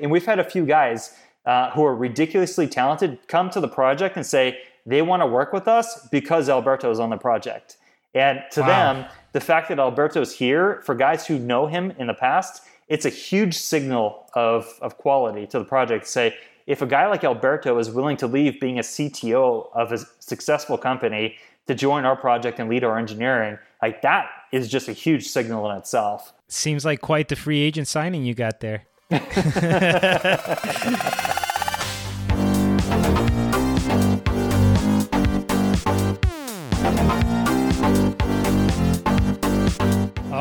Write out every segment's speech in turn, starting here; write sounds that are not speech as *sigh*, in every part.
And we've had a few guys uh, who are ridiculously talented come to the project and say they want to work with us because Alberto is on the project. And to wow. them, the fact that Alberto's here, for guys who know him in the past, it's a huge signal of, of quality to the project. To Say, if a guy like Alberto is willing to leave being a CTO of a successful company to join our project and lead our engineering, like that is just a huge signal in itself. Seems like quite the free agent signing you got there. *laughs* All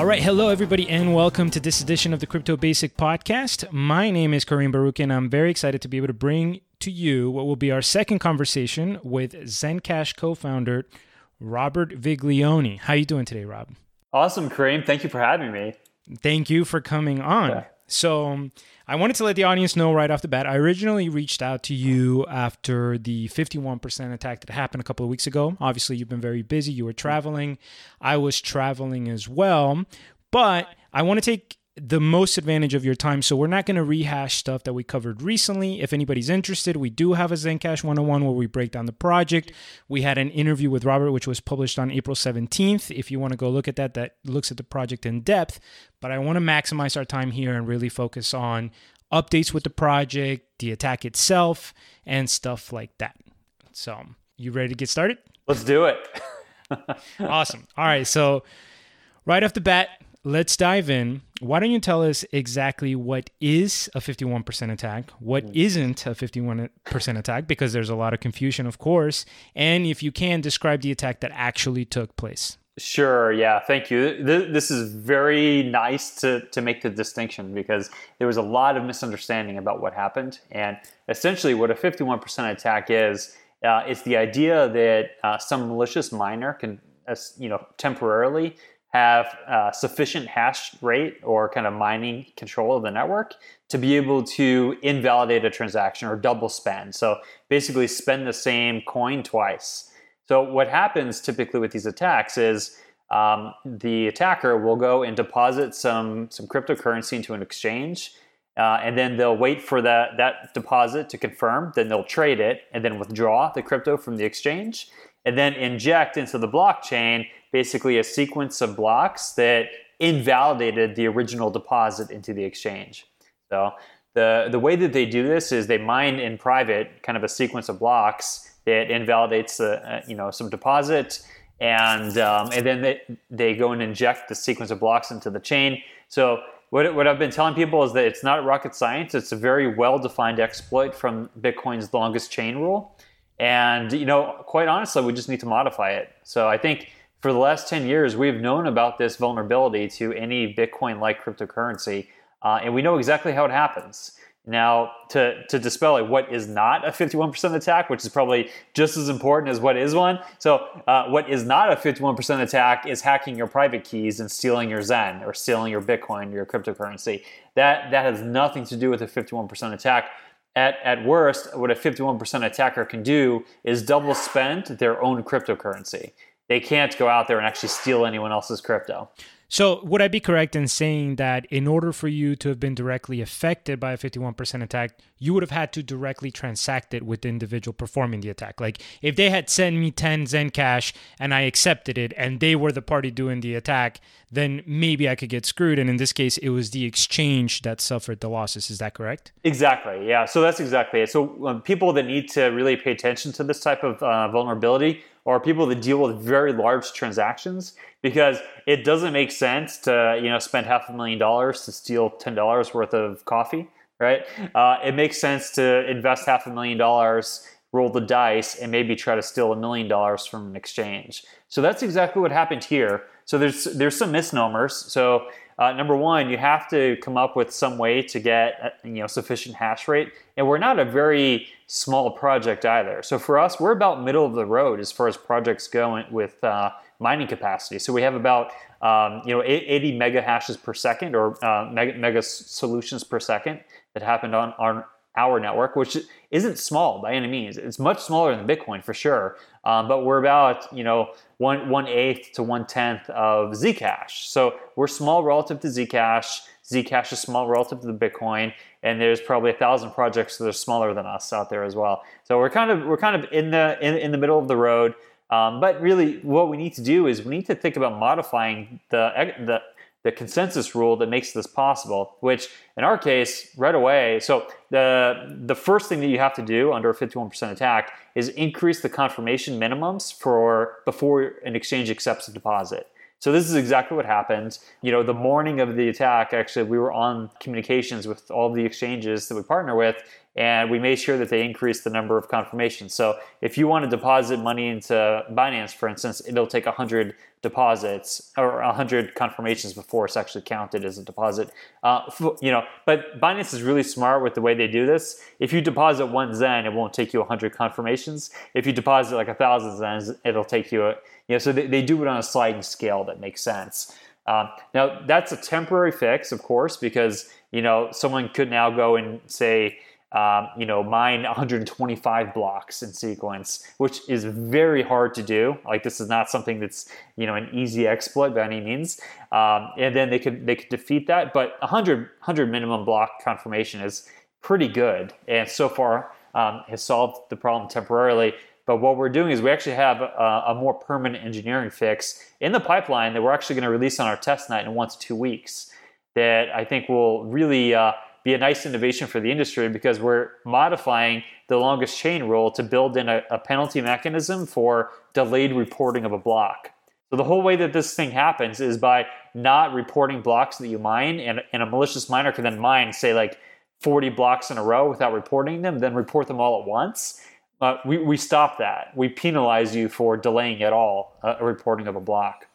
right, hello everybody, and welcome to this edition of the Crypto Basic Podcast. My name is Kareem Baruch, and I'm very excited to be able to bring to you what will be our second conversation with Zencash co-founder Robert Viglione. How you doing today, Rob? Awesome, Kareem. Thank you for having me. Thank you for coming on. Yeah. So, um, I wanted to let the audience know right off the bat. I originally reached out to you after the 51% attack that happened a couple of weeks ago. Obviously, you've been very busy. You were traveling. I was traveling as well. But I want to take the most advantage of your time. So we're not going to rehash stuff that we covered recently. If anybody's interested, we do have a Zencash 101 where we break down the project. We had an interview with Robert, which was published on April 17th. If you want to go look at that, that looks at the project in depth. But I want to maximize our time here and really focus on updates with the project, the attack itself, and stuff like that. So, you ready to get started? Let's do it. *laughs* awesome. All right. So, right off the bat, let's dive in. Why don't you tell us exactly what is a 51% attack, what mm. isn't a 51% attack, because there's a lot of confusion, of course, and if you can, describe the attack that actually took place. Sure, yeah, thank you. This is very nice to, to make the distinction because there was a lot of misunderstanding about what happened. And essentially, what a 51% attack is, uh, it's the idea that uh, some malicious miner can, uh, you know, temporarily have sufficient hash rate or kind of mining control of the network to be able to invalidate a transaction or double spend. So basically, spend the same coin twice. So what happens typically with these attacks is um, the attacker will go and deposit some some cryptocurrency into an exchange. Uh, and then they'll wait for that, that deposit to confirm. Then they'll trade it and then withdraw the crypto from the exchange and then inject into the blockchain basically a sequence of blocks that invalidated the original deposit into the exchange. So the, the way that they do this is they mine in private kind of a sequence of blocks that invalidates the, uh, you know some deposit and um, and then they, they go and inject the sequence of blocks into the chain. So what, what I've been telling people is that it's not rocket science. It's a very well defined exploit from Bitcoin's longest chain rule. And you know, quite honestly, we just need to modify it. So I think for the last 10 years, we've known about this vulnerability to any Bitcoin like cryptocurrency, uh, and we know exactly how it happens. Now, to, to dispel like, what is not a 51% attack, which is probably just as important as what is one. So, uh, what is not a 51% attack is hacking your private keys and stealing your Zen or stealing your Bitcoin, your cryptocurrency. That, that has nothing to do with a 51% attack. At, at worst, what a 51% attacker can do is double spend their own cryptocurrency they can't go out there and actually steal anyone else's crypto. So, would I be correct in saying that in order for you to have been directly affected by a 51% attack, you would have had to directly transact it with the individual performing the attack? Like, if they had sent me 10 Zencash and I accepted it and they were the party doing the attack, then maybe I could get screwed. And in this case, it was the exchange that suffered the losses. Is that correct? Exactly. Yeah. So, that's exactly it. So, um, people that need to really pay attention to this type of uh, vulnerability or people that deal with very large transactions because it doesn't make sense to you know spend half a million dollars to steal ten dollars worth of coffee, right? Uh, it makes sense to invest half a million dollars, roll the dice, and maybe try to steal a million dollars from an exchange. So that's exactly what happened here. So there's there's some misnomers. So uh, number one, you have to come up with some way to get uh, you know sufficient hash rate, and we're not a very small project either. So for us, we're about middle of the road as far as projects go with uh, mining capacity. So we have about um, you know 80 mega hashes per second or uh, mega, mega solutions per second that happened on, on our network, which isn't small by any means. It's much smaller than Bitcoin for sure, um, but we're about you know one one eighth to one tenth of Zcash. So we're small relative to Zcash. Zcash is small relative to the Bitcoin, and there's probably a thousand projects that are smaller than us out there as well. So we're kind of we're kind of in the in, in the middle of the road. Um, but really, what we need to do is we need to think about modifying the the the consensus rule that makes this possible, which in our case, right away, so the the first thing that you have to do under a 51% attack is increase the confirmation minimums for before an exchange accepts a deposit. So this is exactly what happened. You know, the morning of the attack, actually, we were on communications with all the exchanges that we partner with, and we made sure that they increased the number of confirmations. So if you want to deposit money into Binance, for instance, it'll take 100 deposits or 100 confirmations before it's actually counted as a deposit. Uh, you know, but Binance is really smart with the way they do this. If you deposit one Zen, it won't take you 100 confirmations. If you deposit like a thousand Zens, it'll take you a, you know, so they, they do it on a sliding scale that makes sense. Um, now that's a temporary fix, of course, because you know someone could now go and say, um, you know, mine *laughs* 125 blocks in sequence, which is very hard to do. Like this is not something that's you know an easy exploit by any means. Um, and then they could they could defeat that, but 100 100 minimum block confirmation is pretty good, and so far um, has solved the problem temporarily. But what we're doing is we actually have a, a more permanent engineering fix in the pipeline that we're actually going to release on our testnet in one to two weeks. That I think will really uh, be a nice innovation for the industry because we're modifying the longest chain rule to build in a, a penalty mechanism for delayed reporting of a block. So the whole way that this thing happens is by not reporting blocks that you mine, and, and a malicious miner can then mine, say, like 40 blocks in a row without reporting them, then report them all at once. Uh, we, we stop that. We penalize you for delaying at all uh, a reporting of a block.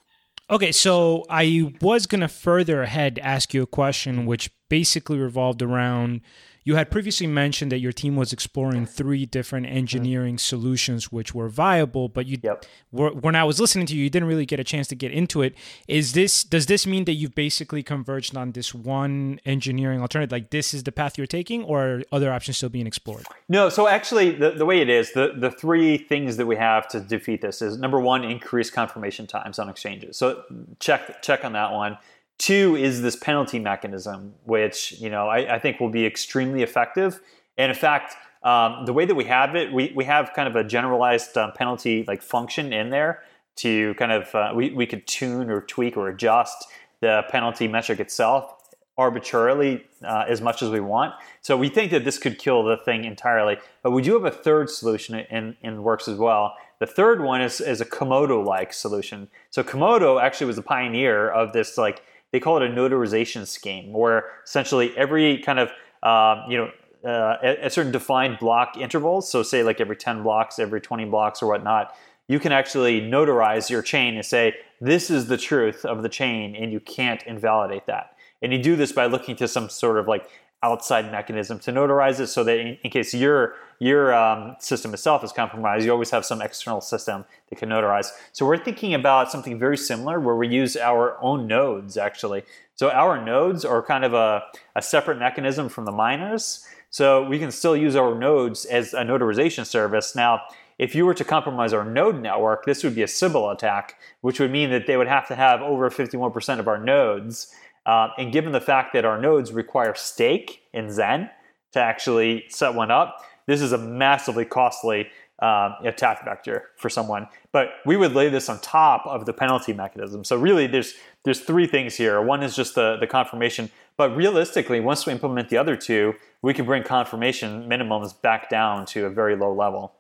Okay, so I was going to further ahead ask you a question which basically revolved around you had previously mentioned that your team was exploring three different mm-hmm. engineering solutions which were viable, but you yep. when I was listening to you, you didn't really get a chance to get into it. Is this does this mean that you've basically converged on this one engineering alternative? Like this is the path you're taking, or are other options still being explored? No. So actually, the, the way it is, the the three things that we have to defeat this is number one, increase confirmation times on exchanges. So check check on that one. Two is this penalty mechanism, which you know I, I think will be extremely effective. And in fact, um, the way that we have it, we, we have kind of a generalized um, penalty like function in there to kind of uh, we, we could tune or tweak or adjust the penalty metric itself arbitrarily uh, as much as we want. So we think that this could kill the thing entirely. But we do have a third solution in, in works as well. The third one is, is a Komodo-like solution. So Komodo actually was a pioneer of this like they call it a notarization scheme, where essentially every kind of um, you know uh, at, at, certain defined block intervals, so say like every 10 blocks, every 20 blocks, or whatnot, you can actually notarize your chain and say this is the truth of the chain, and you can't invalidate that. And you do this by looking to some sort of like outside mechanism to notarize it so that in, in case your your um, system itself is compromised, you always have some external system that can notarize. So we're thinking about something very similar where we use our own nodes actually. So our nodes are kind of a, a separate mechanism from the miners. So we can still use our nodes as a notarization service. Now, if you were to compromise our node network, this would be a Sybil attack, which would mean that they would have to have over 51% of our nodes uh, and given the fact that our nodes require stake in Zen to actually set one up, this is a massively costly um, attack vector for someone. But we would lay this on top of the penalty mechanism. So really, there's there's three things here. One is just the the confirmation, but realistically, once we implement the other two, we can bring confirmation minimums back down to a very low level.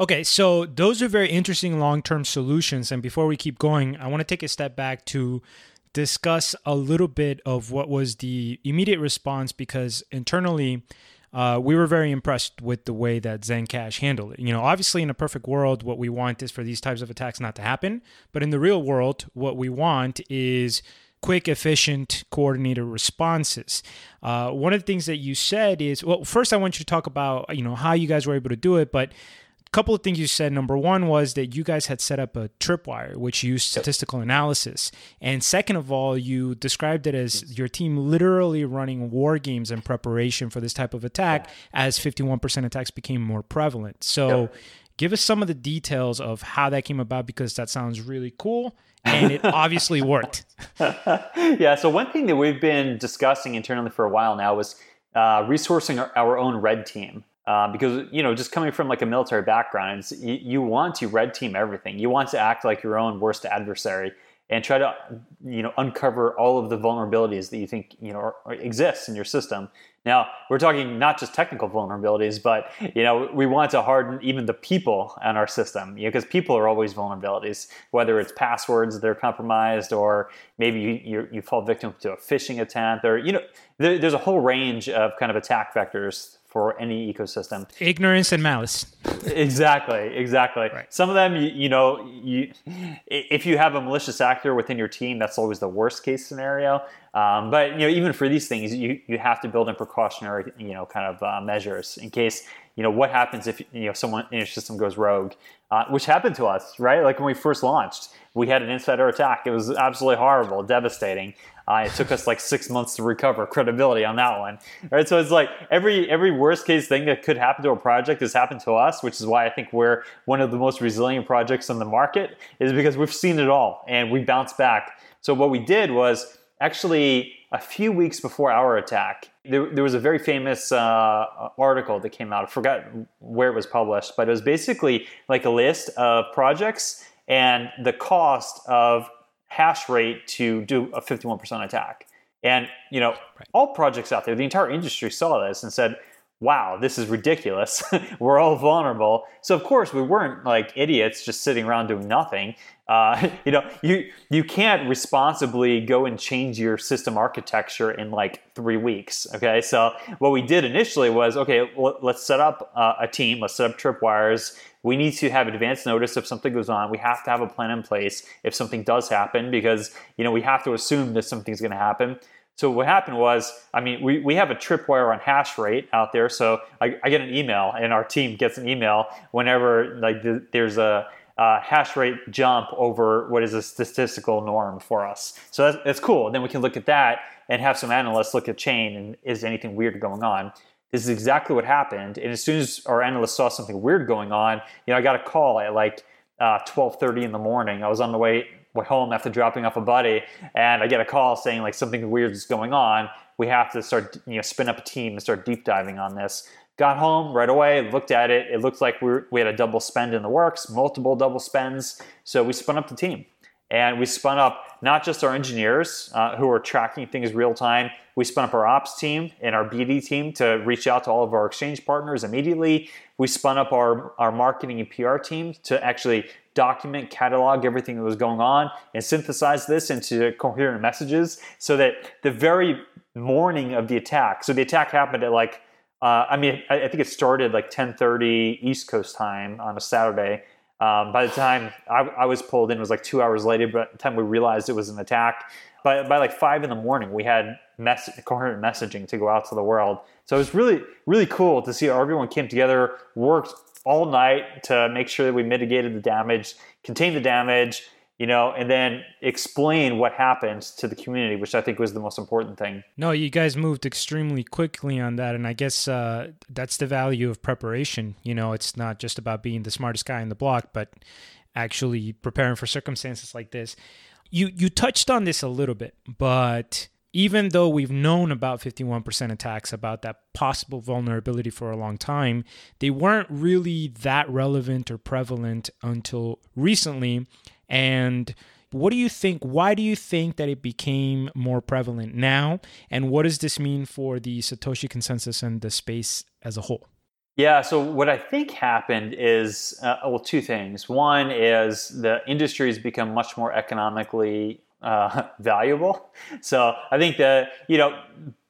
Okay, so those are very interesting long term solutions. And before we keep going, I want to take a step back to discuss a little bit of what was the immediate response because internally uh, we were very impressed with the way that Zencash handled it. You know, obviously, in a perfect world, what we want is for these types of attacks not to happen. But in the real world, what we want is quick, efficient, coordinated responses. Uh, one of the things that you said is, well, first I want you to talk about, you know, how you guys were able to do it, but couple of things you said. Number one was that you guys had set up a tripwire, which used statistical analysis. And second of all, you described it as your team literally running war games in preparation for this type of attack as 51% attacks became more prevalent. So, Give us some of the details of how that came about because that sounds really cool and it *laughs* obviously worked. *laughs* yeah. So one thing that we've been discussing internally for a while now was uh, resourcing our, our, own red team. Uh, because you know, just coming from like a military background, you, you want to red team everything. You want to act like your own worst adversary and try to you know uncover all of the vulnerabilities that you think you know exists in your system now we're talking not just technical vulnerabilities but you know we want to harden even the people in our system because know, people are always vulnerabilities whether it's passwords that are compromised or maybe you, you, you fall victim to a phishing attempt or you know there, there's a whole range of kind of attack vectors for any ecosystem. Ignorance and malice. *laughs* exactly, exactly. Right. Some of them, you, you, know, you if you have a malicious actor within your team, that's always the worst case scenario. Um, but you know, even for these things, you you have to build in precautionary, you know, kind of uh, measures in case you know what happens if you know someone in your system goes rogue, uh, which happened to us, right? Like when we first launched, we had an insider attack. It was absolutely horrible, devastating. Uh, it took us like six months to recover credibility on that one, right? So it's like every every worst case thing that could happen to a project has happened to us, which is why I think we're one of the most resilient projects on the market, is because we've seen it all and we bounced back. So what we did was actually a few weeks before our attack, there, there was a very famous uh, article that came out. I forgot where it was published, but it was basically like a list of projects and the cost of hash rate to do a 51% attack. And you know, right. all projects out there, the entire industry saw this and said, "Wow, this is ridiculous. *laughs* We're all vulnerable." So of course, we weren't like idiots just sitting around doing nothing. Uh, *laughs* you know, you you can't responsibly go and change your system architecture in like three weeks. Okay, so what we did initially was, okay, well, let's set up uh, a team. Let's set up tripwires we need to have advance notice if something goes on. We have to have a plan in place if something does happen because you know we have to assume that something's going to happen. So what happened was, I mean, we, we have a tripwire on hash rate out there. So I, I get an email, and our team gets an email whenever like the, there's a hash rate jump over what is a statistical norm for us. So that's, that's cool. Then we can look at that and have some analysts look at chain and is anything weird going on. This is exactly what happened. And as soon as our analyst saw something weird going on, you know, I got a call at like uh, 12:30 in the morning. I was on the way home after dropping off a buddy, and I get a call saying like something weird is going on. We have to start, you know, spin up a team and start deep diving on this. Got home right away, looked at it. It looked like we, were, we had a double spend in the works, multiple double spends. So we spun up the team. And we spun up not just our engineers uh, who are tracking things real time, we spun up our ops team and our BD team to reach out to all of our exchange partners immediately. We spun up our, our marketing and PR team to actually document, catalog everything that was going on, and synthesize this into coherent messages so that the very morning of the attack, so the attack happened at like, uh, I mean, I, I think it started like 10:30 East Coast time on a Saturday um, by the time I, I, was pulled in, it was like two hours later. By the time we realized it was an attack, by, by like five in the morning, we had mess, coherent messaging to go out to the world. So it was really, really cool to see everyone came together, worked all night to make sure that we mitigated the damage, contained the damage, you know, and then explain what happened to the community, which I think was the most important thing. No, you guys moved extremely quickly on that. And I guess uh, that's the value of preparation. You know, it's not just about being the smartest guy in the block, but actually preparing for circumstances like this. You, you touched on this a little bit, but even though we've known about 51% attacks about that possible vulnerability for a long time, they weren't really that relevant or prevalent until recently and what do you think? Why do you think that it became more prevalent now? And what does this mean for the Satoshi consensus and the space as a whole? Yeah, so what I think happened is, uh, well, two things. One is the industry has become much more economically uh, *laughs* valuable. So I think that, you know,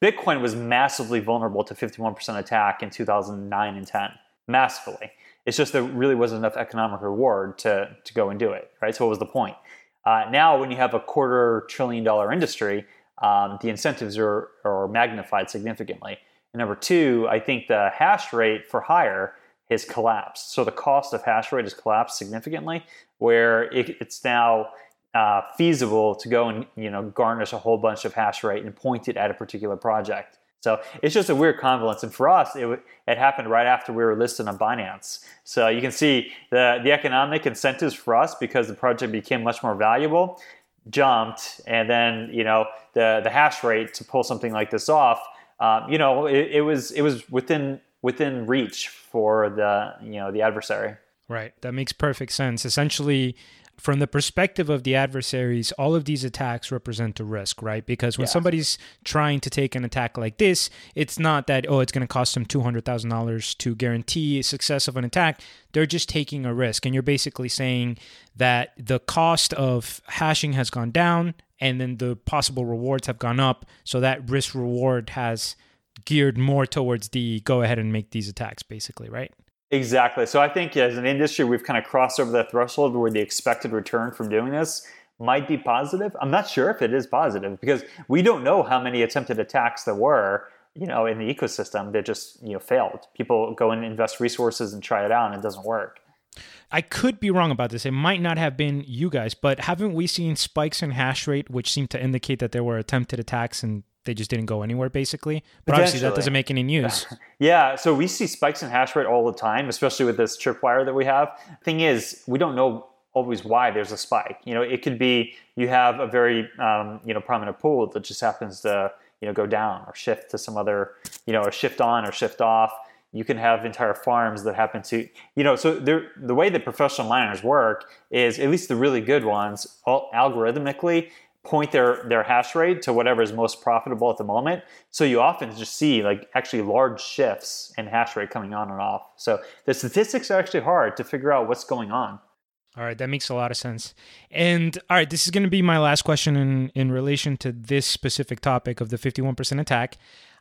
Bitcoin was massively vulnerable to 51% attack in 2009 and 10, massively. It's just there really wasn't enough economic reward to, to go and do it, right? So what was the point? Uh, now, when you have a quarter trillion dollar industry, um, the incentives are, are magnified significantly. And number two, I think the hash rate for hire has collapsed. So the cost of hash rate has collapsed significantly, where it, it's now uh, feasible to go and you know garnish a whole bunch of hash rate and point it at a particular project. So it's just a weird confluence. And for us, it, it happened right after we were listed on Binance. So you can see the, the economic incentives for us because the project became much more valuable jumped. And then, you know, the, the hash rate to pull something like this off, um, you know, it, it was it was within within reach for the you know the adversary. Right. That makes perfect sense. Essentially, from the perspective of the adversaries, all of these attacks represent a risk, right? Because when yeah. somebody's trying to take an attack like this, it's not that, oh, it's going to cost them $200,000 to guarantee success of an attack. They're just taking a risk. And you're basically saying that the cost of hashing has gone down and then the possible rewards have gone up. So that risk reward has geared more towards the go ahead and make these attacks, basically, right? Exactly. So I think as an industry, we've kind of crossed over the threshold where the expected return from doing this might be positive. I'm not sure if it is positive because we don't know how many attempted attacks there were, you know, in the ecosystem that just, you know, failed. People go and invest resources and try it out and it doesn't work. I could be wrong about this. It might not have been you guys, but haven't we seen spikes in hash rate which seem to indicate that there were attempted attacks and they just didn't go anywhere basically. But obviously that doesn't make any news. *laughs* yeah, so we see spikes in hash rate all the time, especially with this tripwire that we have. Thing is, we don't know always why there's a spike. You know, it could be you have a very um, you know prominent pool that just happens to you know go down or shift to some other you know or shift on or shift off. You can have entire farms that happen to you know. So the way that professional miners work is at least the really good ones, all algorithmically point their their hash rate to whatever is most profitable at the moment. So you often just see like actually large shifts in hash rate coming on and off. So the statistics are actually hard to figure out what's going on. All right, that makes a lot of sense. And all right, this is going to be my last question in in relation to this specific topic of the 51% attack.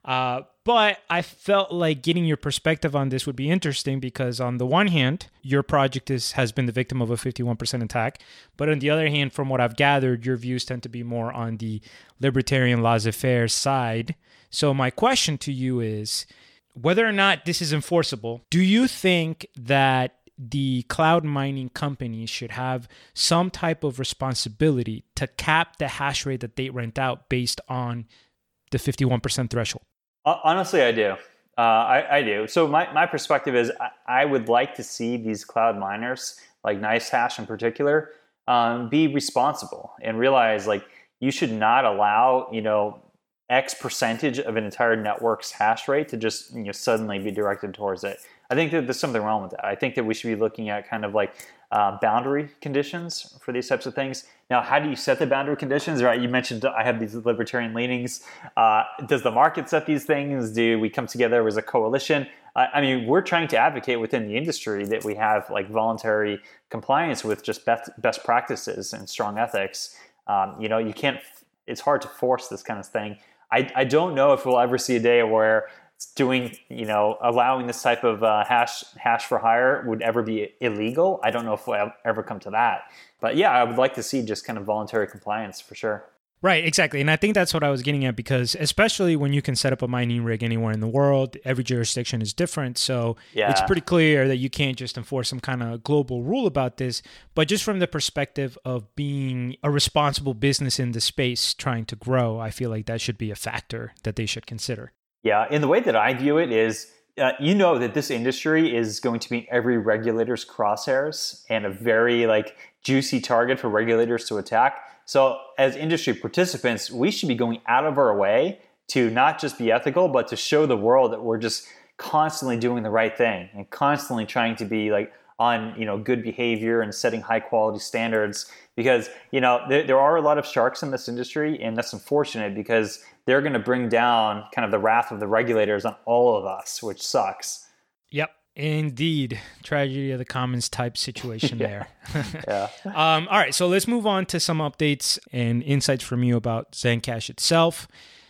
Uh, but I felt like getting your perspective on this would be interesting because, on the one hand, your project is, has been the victim of a 51% attack. But on the other hand, from what I've gathered, your views tend to be more on the libertarian laissez faire side. So, my question to you is whether or not this is enforceable, do you think that the cloud mining companies should have some type of responsibility to cap the hash rate that they rent out based on the 51% threshold? Honestly, I do. Uh, I, I, do. So my, my perspective is I, I, would like to see these cloud miners, like NiceHash in particular, um, be responsible and realize like you should not allow you know X percentage of an entire network's hash rate to just you know suddenly be directed towards it. I think that there's something wrong with that. I think that we should be looking at kind of like uh, boundary conditions for these types of things. Now, how do you set the boundary conditions? Right, you mentioned I have these libertarian leanings. Uh, does the market set these things? Do we come together as a coalition? I mean, we're trying to advocate within the industry that we have like voluntary compliance with just best best practices and strong ethics. Um, you know, you can't. It's hard to force this kind of thing. I, I don't know if we'll ever see a day where doing you know allowing this type of uh, hash hash for hire would ever be illegal i don't know if we'll ever come to that but yeah i would like to see just kind of voluntary compliance for sure Right, exactly. And I think that's what I was getting at because, especially when you can set up a mining rig anywhere in the world, every jurisdiction is different. So yeah. it's pretty clear that you can't just enforce some kind of global rule about this. But just from the perspective of being a responsible business in the space trying to grow, I feel like that should be a factor that they should consider. Yeah, and the way that I view it is uh, you know that this industry is going to be every regulator's crosshairs and a very like juicy target for regulators to attack. So as industry participants, we should be going out of our way to not just be ethical, but to show the world that we're just constantly doing the right thing and constantly trying to be like on you know good behavior and setting high quality standards because you know there, there are a lot of sharks in this industry and that's unfortunate because they're going to bring down kind of the wrath of the regulators on all of us which sucks yep Indeed, tragedy of the commons type situation *laughs* yeah. there. *laughs* yeah. Um, all right, so let's move on to some updates and insights from you about Zencash itself.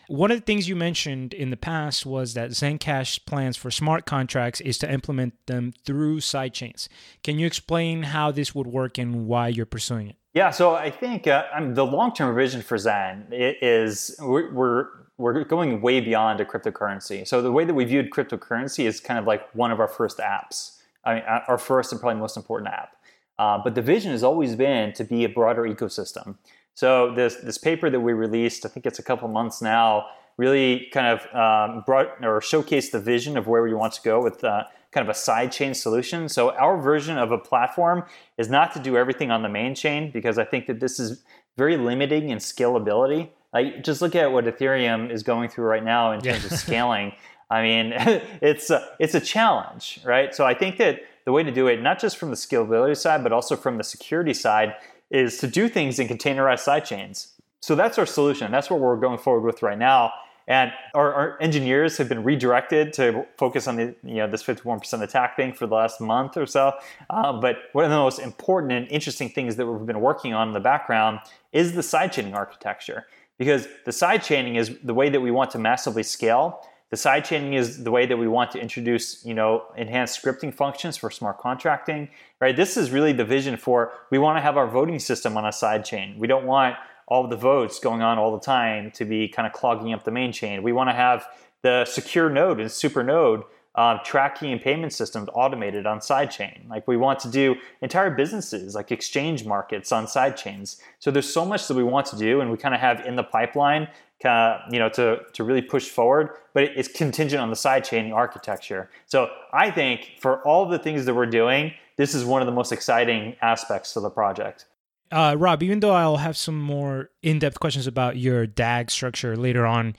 One of the things you mentioned in the past was that Zencash plans for smart contracts is to implement them through sidechains. Can you explain how this would work and why you're pursuing it? Yeah, so I think uh, the long-term vision for Zen is we're, we're we're going way beyond a cryptocurrency. So the way that we viewed cryptocurrency is kind of like one of our first apps. I mean, our first and probably most important app. Uh, but the vision has always been to be a broader ecosystem. So this this paper that we released, I think it's a couple months now, really kind of um, brought or showcased the vision of where we want to go with uh, kind of a sidechain solution. So our version of a platform is not to do everything on the main chain because I think that this is very limiting in scalability. Like just look at what Ethereum is going through right now in terms of scaling. *laughs* I mean, *laughs* it's a, it's a challenge, right? So I think that the way to do it, not just from the scalability side, but also from the security side, is to do things in containerized sidechains. So that's our solution. That's what we're going forward with right now. And our, our, engineers have been redirected to focus on the, you know, this 51% attack thing for the last month or so. Uh, but one of the most important and interesting things that we've been working on in the background is the sidechaining architecture. Because the sidechaining is the way that we want to massively scale. The sidechaining is the way that we want to introduce, you know, enhanced scripting functions for smart contracting. Right? This is really the vision for we want to have our voting system on a sidechain. We don't want all the votes going on all the time to be kind of clogging up the main chain. We want to have the secure node and super node uh, tracking and payment systems automated on sidechain. Like we want to do entire businesses like exchange markets on sidechains. So there's so much that we want to do, and we kind of have in the pipeline, kind of, you know, to to really push forward. But it's contingent on the sidechain architecture. So I think for all the things that we're doing, this is one of the most exciting aspects of the project. Uh, Rob, even though I'll have some more in depth questions about your DAG structure later on,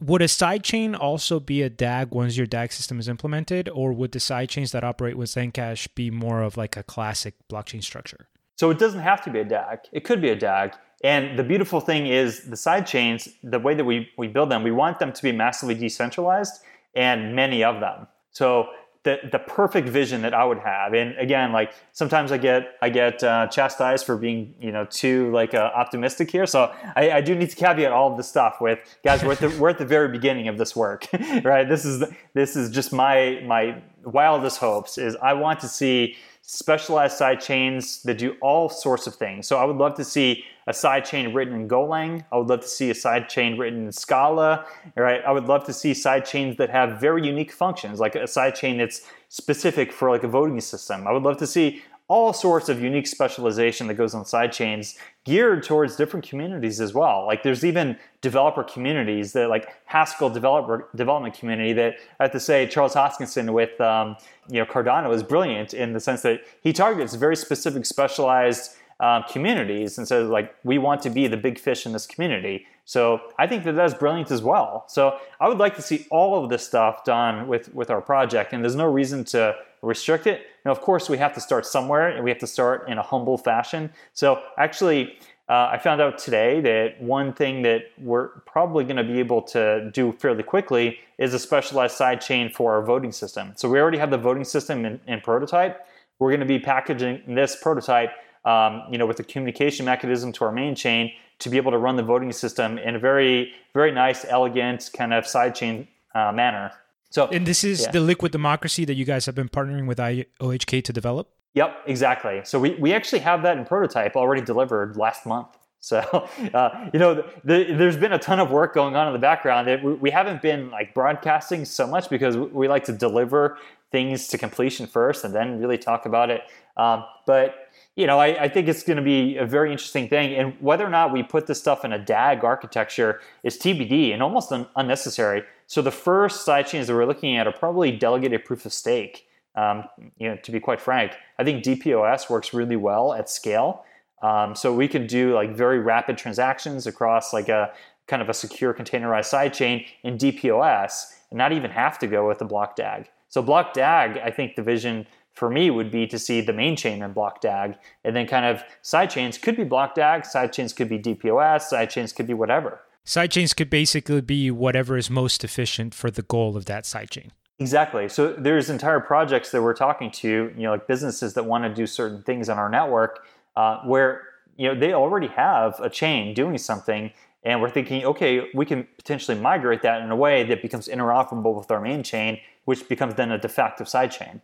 would a sidechain also be a DAG once your DAG system is implemented, or would the sidechains that operate with Zencash be more of like a classic blockchain structure? So it doesn't have to be a DAG. It could be a DAG. And the beautiful thing is the side chains, the way that we, we build them, we want them to be massively decentralized and many of them. So the the perfect vision that I would have. And again, like sometimes I get I get uh, chastised for being you know too like uh, optimistic here. So I, I, do need to caveat all of this stuff with guys. We're at the, we're at the very beginning of this work, *laughs* right? This is this is just my my wildest hopes. Is I want to see specialized side chains that do all sorts of things. So I would love to see a sidechain written in Golang. I would love to see a sidechain written in Scala. Right? I would love to see sidechains that have very unique functions, like a sidechain that's specific for like a voting system. I would love to see all sorts of unique specialization that goes on sidechains geared towards different communities as well. Like there's even developer communities that like Haskell developer development community that I have to say Charles Hoskinson with um, you know Cardano is brilliant in the sense that he targets very specific specialized um, communities and says like we want to be the big fish in this community. So I think that that's brilliant as well. So I would like to see all of this stuff done with with our project, and there's no reason to restrict it. Now, of course, we have to start somewhere, and we have to start in a humble fashion. So actually. Uh, I found out today that one thing that we're probably going to be able to do fairly quickly is a specialized sidechain for our voting system. So we already have the voting system in, in prototype. We're going to be packaging this prototype um, you know, with a communication mechanism to our main chain to be able to run the voting system in a very, very nice, elegant kind of sidechain uh, manner. So, and this is yeah. the liquid democracy that you guys have been partnering with IOHK to develop. Yep, exactly. So we, we actually have that in prototype already delivered last month. *laughs* So, uh, you know, the, there's been a ton of work going on in the background. It, we, we, haven't been like broadcasting so much because we like to deliver things to completion first and then really talk about it. Um, but you know, I, I think it's going to be a very interesting thing. And whether or not we put this stuff in a DAG architecture is TBD and almost un- unnecessary. So the first sidechains that we're looking at are probably delegated proof of stake. Um, you know, to be quite frank, I think DPoS works really well at scale. Um, so we can do like very rapid transactions across like a kind of a secure containerized sidechain in DPoS and not even have to go with the block DAG. So block DAG, I think the vision for me would be to see the main chain in block DAG, and then kind of side chains could be block DAG, side chains could be DPoS, side chains could be whatever. Side chains could basically be whatever is most efficient for the goal of that side chain. Exactly. So there's entire projects that we're talking to, you know, like businesses that want to do certain things on our network, uh, where you know they already have a chain doing something, and we're thinking, okay, we can potentially migrate that in a way that becomes interoperable with our main chain, which becomes then a de facto side chain.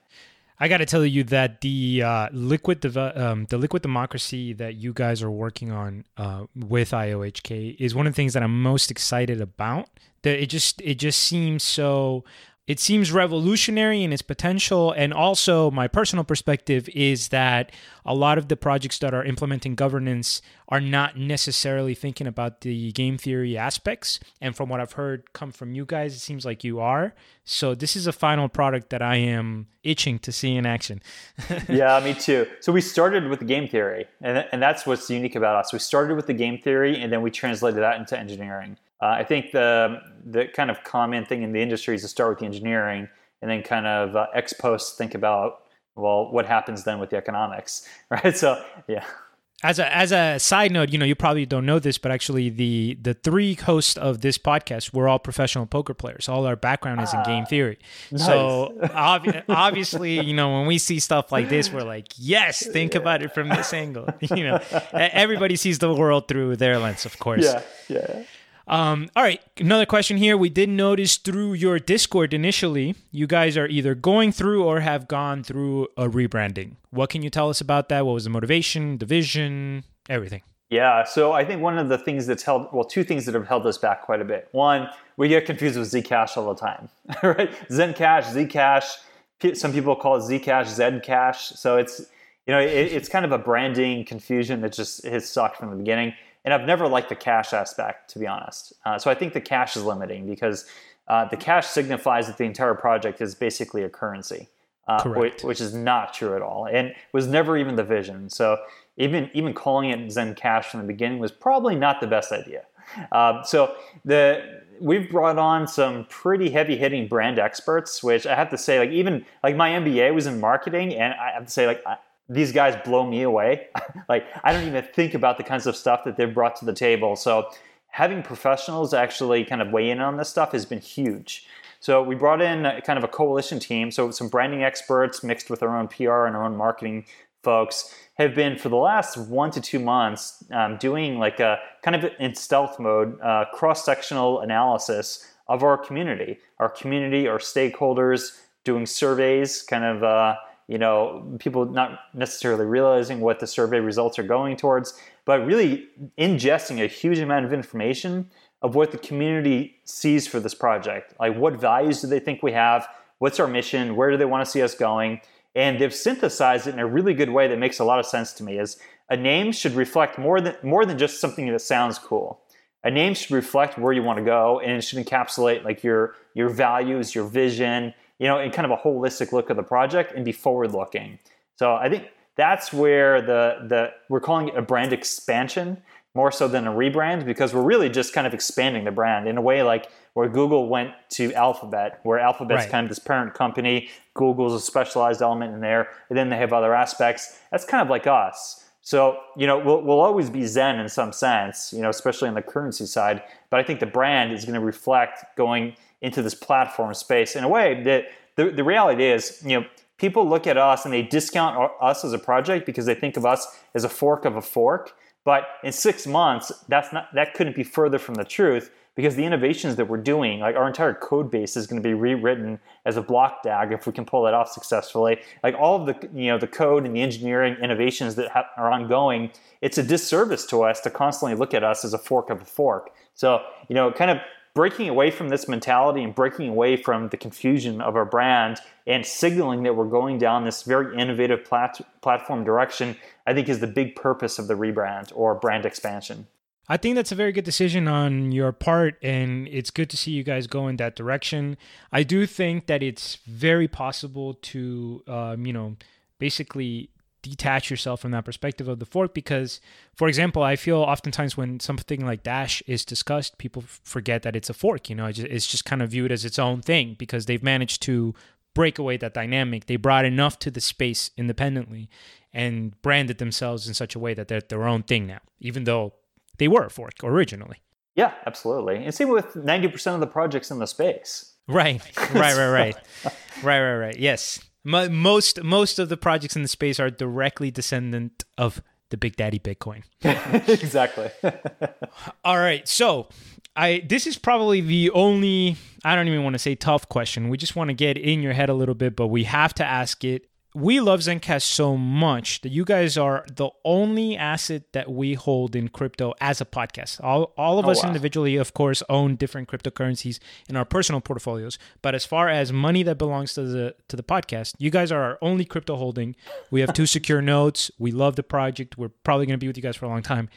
I got to tell you that the uh, liquid um, the liquid democracy that you guys are working on uh, with IOHK is one of the things that I'm most excited about. That it just it just seems so it seems revolutionary in its potential. And also, my personal perspective is that a lot of the projects that are implementing governance are not necessarily thinking about the game theory aspects. And from what I've heard come from you guys, it seems like you are. So, this is a final product that I am itching to see in action. *laughs* yeah, me too. So, we started with the game theory, and, and that's what's unique about us. We started with the game theory, and then we translated that into engineering. Uh, I think the the kind of common thing in the industry is to start with the engineering and then kind of uh, ex post think about well what happens then with the economics, *laughs* right? So yeah. As a as a side note, you know, you probably don't know this, but actually the the three hosts of this podcast we're all professional poker players. All our background is in game ah, theory. Nice. So ob- obviously, you know, when we see stuff like this, we're like, yes, think yeah. about it from this angle. *laughs* you know, everybody sees the world through their lens, of course. Yeah, yeah. Um, all right, another question here. We did notice through your Discord initially, you guys are either going through or have gone through a rebranding. What can you tell us about that? What was the motivation, the vision, everything? Yeah, so I think one of the things that's held, well, two things that have held us back quite a bit. One, we get confused with Zcash all the time, *laughs* right? Zencash, Zcash, some people call it Zcash, Zcash. So it's, you know, it, it's kind of a branding confusion that just has sucked from the beginning. And I've never liked the cash aspect, to be honest. Uh, so I think the cash is limiting because uh, the cash signifies that the entire project is basically a currency, uh, which, which, is not true at all, and was never even the vision. So even even calling it Zen Cash from the beginning was probably not the best idea. Um, so the we've brought on some pretty heavy hitting brand experts, which I have to say, like even like my MBA was in marketing, and I have to say, like these guys blow me away. *laughs* like I don't even think about the kinds of stuff that they've brought to the table. So having professionals actually kind of weigh in on this stuff has been huge. So we brought in kind of a coalition team. So some branding experts mixed with our own PR and our own marketing folks have been for the last one to two months um, doing like a kind of in stealth mode uh, cross-sectional analysis of our community, our community, our stakeholders, doing surveys, kind of. Uh, you know, people not necessarily realizing what the survey results are going towards, but really ingesting a huge amount of information of what the community sees for this project. Like, what values do they think we have? What's our mission? Where do they want to see us going? And they've synthesized it in a really good way that makes a lot of sense to me. Is a name should reflect more than more than just something that sounds cool. A name should reflect where you want to go, and it should encapsulate like your your values, your vision, you know, in kind of a holistic look of the project and be forward looking. So I think that's where the the we're calling it a brand expansion more so than a rebrand because we're really just kind of expanding the brand in a way like where Google went to Alphabet, where Alphabet's right. kind of this parent company, Google's a specialized element in there, and then they have other aspects. That's kind of like us. So, you know, we'll, we'll always be Zen in some sense, you know, especially on the currency side. But I think the brand is going to reflect going into this platform space in a way that the, the reality is, you know, people look at us and they discount us as a project because they think of us as a fork of a fork. But in six months, that's not that couldn't be further from the truth because the innovations that we're doing, like our entire code base is going to be rewritten as a block DAG if we can pull that off successfully. Like all of the you know the code and the engineering innovations that ha- are ongoing, it's a disservice to us to constantly look at us as a fork of a fork. So you know, kind of breaking away from this mentality and breaking away from the confusion of our brand and signaling that we're going down this very innovative plat- platform direction, I think is the big purpose of the rebrand or brand expansion. I think that's a very good decision on your part, and it's good to see you guys go in that direction. I do think that it's very possible to, um, you know, basically detach yourself from that perspective of the fork because for example i feel oftentimes when something like dash is discussed people forget that it's a fork you know? It's just kind of viewed as its own thing because they've managed to break away that dynamic. They brought enough to the space independently and branded themselves in such a way that they're their own thing now even though they were a fork originally. Yeah absolutely. And same with 90% of the projects in the space. Right. Right right right. *laughs* Right right right. Yes most most of the projects in the space are directly descendant of the Big Daddy Bitcoin. *laughs* exactly. *laughs* All right, so I this is probably the only I don't even want to say tough question. We just want to get in your head a little bit, but we have to ask it. We love Zencash so much that you guys are the only asset that we hold in crypto as a podcast. All, all of oh, us wow. individually, of course, own different cryptocurrencies in our personal portfolios. But as far as money that belongs to the to the podcast, you guys are our only crypto holding. We have two *laughs* secure notes. We love the project. We're probably going to be with you guys for a long time.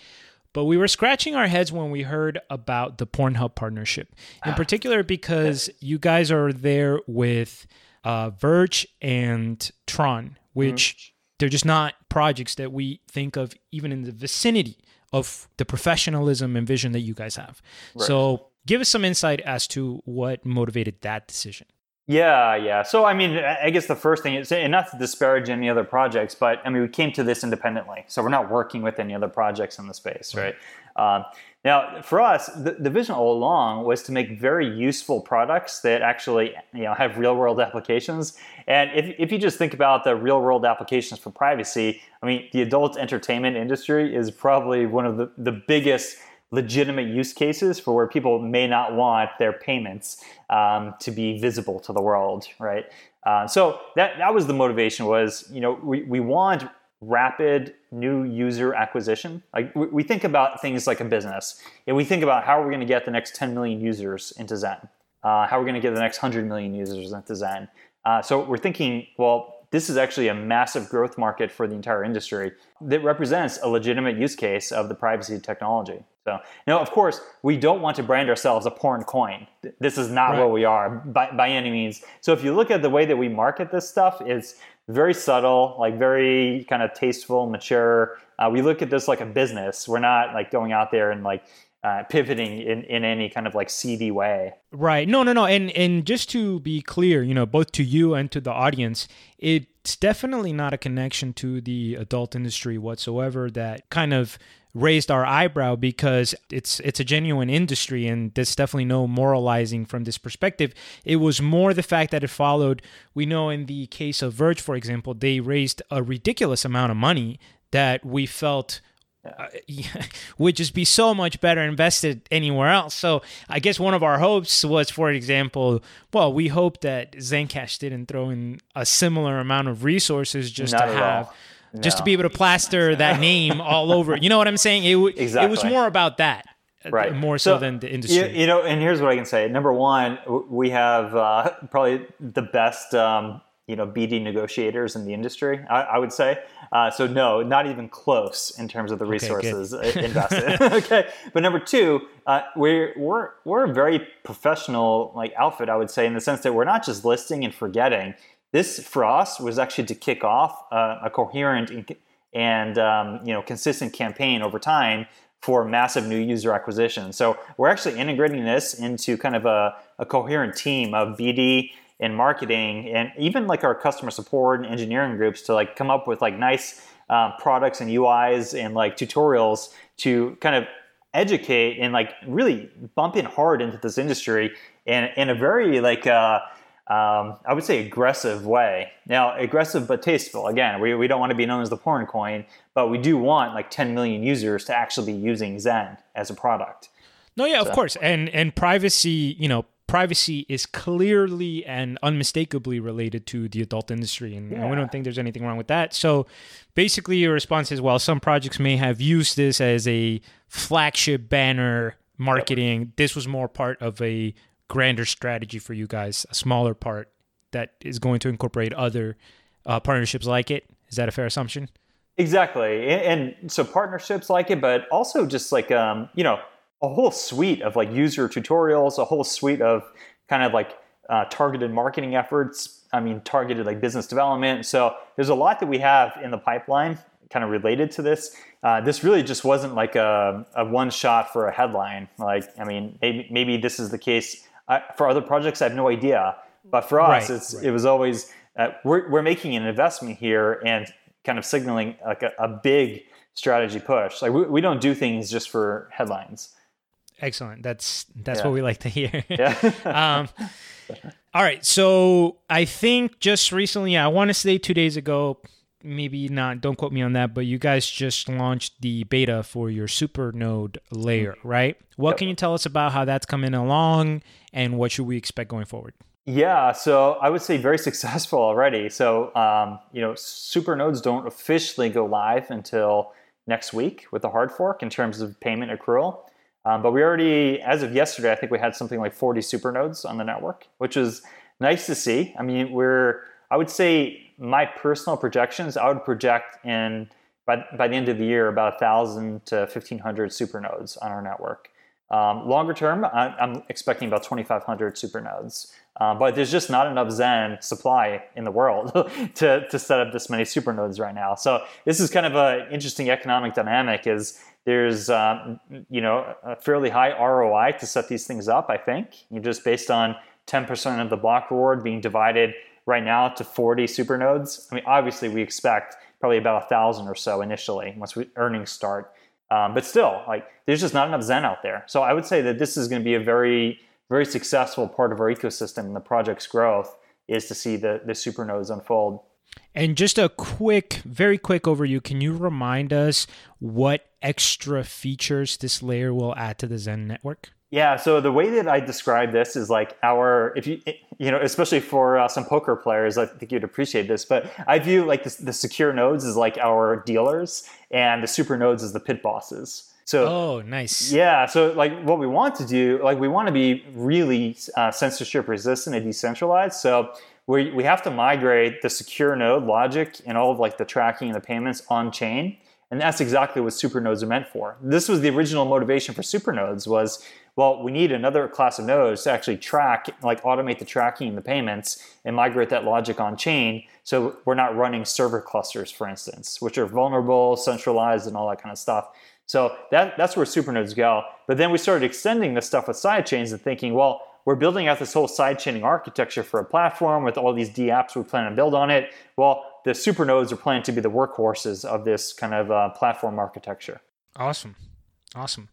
But we were scratching our heads when we heard about the Pornhub partnership, in ah. particular because you guys are there with uh, Verge and Tron, which mm-hmm. they're just not projects that we think of even in the vicinity of the professionalism and vision that you guys have. Right. So give us some insight as to what motivated that decision. Yeah, yeah. So, I mean, I guess the first thing is, and not to disparage any other projects, but I mean, we came to this independently. So, we're not working with any other projects in the space, right? Um, now, for us, the, the, vision all along was to make very useful products that actually, you know, have real world applications. And if, if you just think about the real world applications for privacy, I mean, the adult entertainment industry is probably one of the, the biggest legitimate use cases for where people may not want their payments um, to be visible to the world, right? Uh, so that that was the motivation. Was you know we we want rapid new user acquisition. Like we, think about things like a business, and we think about how are we're going to get the next 10 million users into Zen, uh, how we're going to get the next 100 million users into Zen. Uh, so we're thinking, well, this is actually a massive growth market for the entire industry that represents a legitimate use case of the privacy technology. So, now, of course, we don't want to brand ourselves a porn coin. This is not right. what we are by, by any means. So, if you look at the way that we market this stuff, it's very subtle, like very kind of tasteful, mature. Uh, we look at this like a business. We're not like going out there and like uh, pivoting in, in any kind of like seedy way. Right. No, no, no. And and just to be clear, you know, both to you and to the audience, it's definitely not a connection to the adult industry whatsoever that kind of raised our eyebrow because it's it's a genuine industry and there's definitely no moralizing from this perspective. It was more the fact that it followed. We know in the case of Verge, for example, they raised a ridiculous amount of money that we felt uh, *laughs* would just be so much better invested anywhere else. So I guess one of our hopes was, for example, well, we hope that Zencash didn't throw in a similar amount of resources just Not to have. Just to be able to plaster that name all over. You know what I'm saying? It, exactly. it was more about that uh, right more so, so, than the industry you, you, know and here's what i can say number one we have uh, probably the best um, you know BD negotiators in the industry. I, I would say uh, so. No, not even close in terms of the resources okay, invested. *laughs* okay, but number two, uh, we're we're we're a very professional like outfit. I would say in the sense that we're not just listing and forgetting. This for us was actually to kick off uh, a coherent and um, you know consistent campaign over time for massive new user acquisition. So we're actually integrating this into kind of a, a coherent team of BD and marketing and even like our customer support and engineering groups to like come up with like nice uh, products and UIs and like tutorials to kind of educate and like really bump in hard into this industry and in a very like uh, um, I would say aggressive way. Now, aggressive but tasteful. Again, we, we don't want to be known as the porn coin, but we do want like 10 million users to actually be using Zen as a product. No, yeah, so. of course, and and privacy, you know, privacy is clearly and unmistakably related to the adult industry, and, yeah. and, we don't think there's anything wrong with that. So, basically, your response is, well, some projects may have used this as a flagship banner marketing. This was more part of a grander strategy for you guys, a smaller part that is going to incorporate other uh, partnerships like it. Is that a fair assumption? Exactly, and, and so partnerships like it, but also just like um, you know a whole suite of like user tutorials, a whole suite of kind of like uh, targeted marketing efforts. I mean, targeted like business development. So there's a lot that we have in the pipeline kind of related to this. Uh, this really just wasn't like a, a, one shot for a headline. Like, I mean, maybe, maybe this is the case uh, for other projects. I have no idea. But for us, right, it's, right. it was always, uh, we're, we're making an investment here and kind of signaling like a, a big strategy push. Like we, we don't do things just for headlines. Excellent. That's that's yeah. what we like to hear. *laughs* Yeah. *laughs* um, all right. So I think just recently, I want to say two days ago, maybe not. Don't quote me on that. But you guys just launched the beta for your Supernode layer, right? What yep. can you tell us about how that's coming along, and what should we expect going forward? Yeah, so I would say very *laughs* successful already. So, um, you know, supernodes don't officially go live until next week with the hard fork in terms of payment accrual. Um, but we already, as of yesterday, I think we had something like 40 supernodes on the network, which is nice to see. I mean, we're, I would say my personal projections, I would project in by, by the end of the year about 1,000 to 1,500 supernodes on our network. Um, longer term, I'm expecting about 2,500 supernodes. Uh, but there's just not enough Zen supply in the world *laughs* to, to set up this many supernodes right now. So this is kind of an interesting economic dynamic. Is there's um, you know a fairly high ROI to set these things up. I think you just based on 10% of the block reward being divided right now to 40 supernodes. I mean, obviously we expect probably about a thousand or so initially once we, earnings start. Um, but still, like there's just not enough Zen out there. So I would say that this is going to be a very very successful part of our ecosystem and the project's growth is to see the, the supernodes unfold. And just a quick, very quick overview. Can you remind us what extra features this layer will add to the Zen network? Yeah, so the way that I describe this is like our, if you, you know, especially for uh, some poker players, I think you'd appreciate this, but I view like the, the secure nodes as like our dealers and the super nodes as the pit bosses. So oh, nice. Yeah. So like what we want to do, like we want to be really uh, censorship resistant and decentralized. So we we have to migrate the secure node logic and all of like the tracking and the payments on chain. And that's exactly what supernodes are meant for. This was the original motivation for supernodes was, well, we need another class of nodes to actually track, like automate the tracking and the payments and migrate that logic on chain. So we're not running server clusters, for instance, which are vulnerable, centralized, and all that kind of stuff. So that, that's where supernodes go. But then we started extending this stuff with sidechains and thinking, well, we're building out this whole sidechaining architecture for a platform with all these DApps we plan to build on it. Well, the supernodes are planned to be the workhorses of this kind of uh, platform architecture. Awesome. Awesome.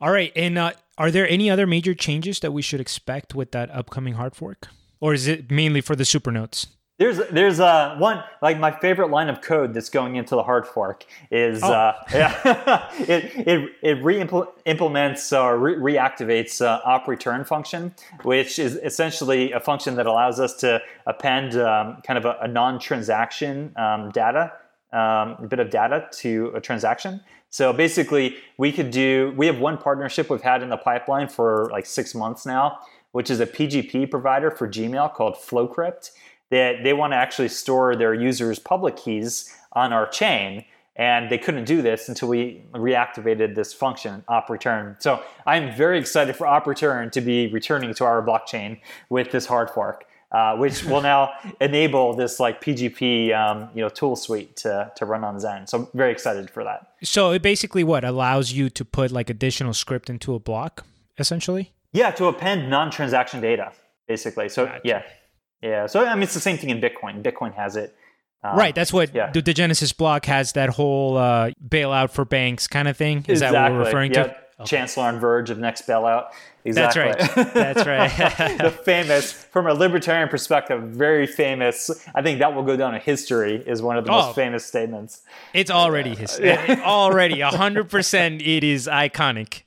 All right. And uh, are there any other major changes that we should expect with that upcoming hard fork? Or is it mainly for the supernodes? There's there's uh, one like my favorite line of code that's going into the hard fork is oh. uh, *laughs* yeah it it it re-implements or re- reactivates uh, op return function, which is essentially a function that allows us to append um, kind of a, a non-transaction um, data um, a bit of data to a transaction. So basically, we could do we have one partnership we've had in the pipeline for like six months now, which is a PGP provider for Gmail called FlowCrypt that they want to actually store their users' public keys on our chain. And they couldn't do this until we reactivated this function, op return. So I'm very excited for op return to be returning to our blockchain with this hard fork. Uh, which will now *laughs* enable this like PGP um, you know tool suite to, to run on Zen. So I'm very excited for that. So it basically what allows you to put like additional script into a block, essentially. Yeah, to append non-transaction data, basically. So gotcha. yeah. Yeah. So I mean, it's the same thing in Bitcoin. Bitcoin has it. Um, right. That's what yeah. the, Genesis block has. That whole uh, bailout for banks kind of thing. Is exactly. that what we're referring yep. to? Okay. Chancellor on verge of next bailout. Exactly. That's right. *laughs* That's right. the famous, from a libertarian perspective, very famous. I think that will go down in history. Is one of the oh, most famous statements. It's already history. already, hundred percent. It is iconic.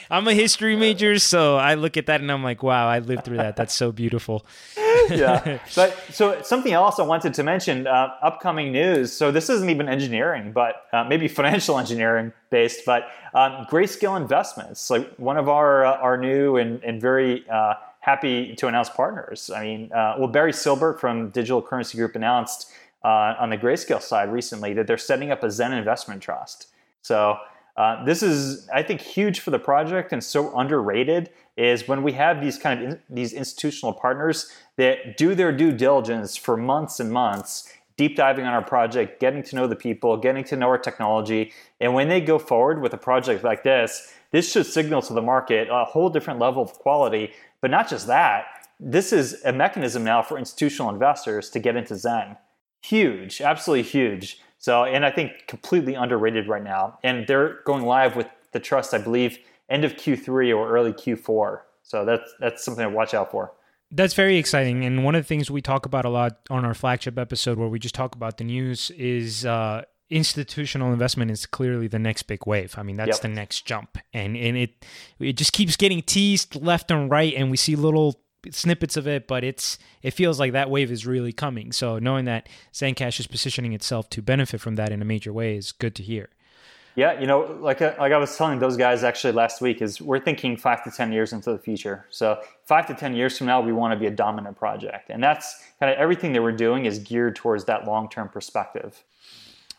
*laughs* I'm a history major, so I look at that and I'm like, wow, I lived through that. That's so beautiful. *laughs* yeah. But so something else I wanted to mention, uh, upcoming news. So this isn't even engineering, but uh, maybe financial engineering based. But um, Grayscale Investments, like one of our our new and, and very uh, happy to announce partners. I mean, uh, well, Barry Silbert from Digital Currency Group announced uh, on the Grayscale side recently that they're setting up a Zen investment trust. So uh, this is, I think, huge for the project and so underrated. Is when we have these kind of in, these institutional partners that do their due diligence for months and months deep diving on our project, getting to know the people, getting to know our technology. And when they go forward with a project like this, this should signal to the market a whole different level of quality. But not just that, this is a mechanism now for institutional investors to get into Zen. Huge, absolutely huge. So, and I think completely underrated right now. And they're going live with the trust, I believe, end of Q3 or early Q4. So that's that's something to watch out for. That's very exciting. And one of the things we talk about a lot on our flagship episode, where we just talk about the news, is uh, institutional investment is clearly the next big wave. I mean, that's yep. the next jump, and and it it just keeps getting teased left and right, and we see little snippets of it, but it's it feels like that wave is really coming. So knowing that Zencash is positioning itself to benefit from that in a major way is good to hear. Yeah, you know, like uh, like I was telling those guys actually last week, is we're thinking five to ten years into the future. So five to ten years from now, we want to be a dominant project, and that's kind of everything that we're doing is geared towards that long term perspective.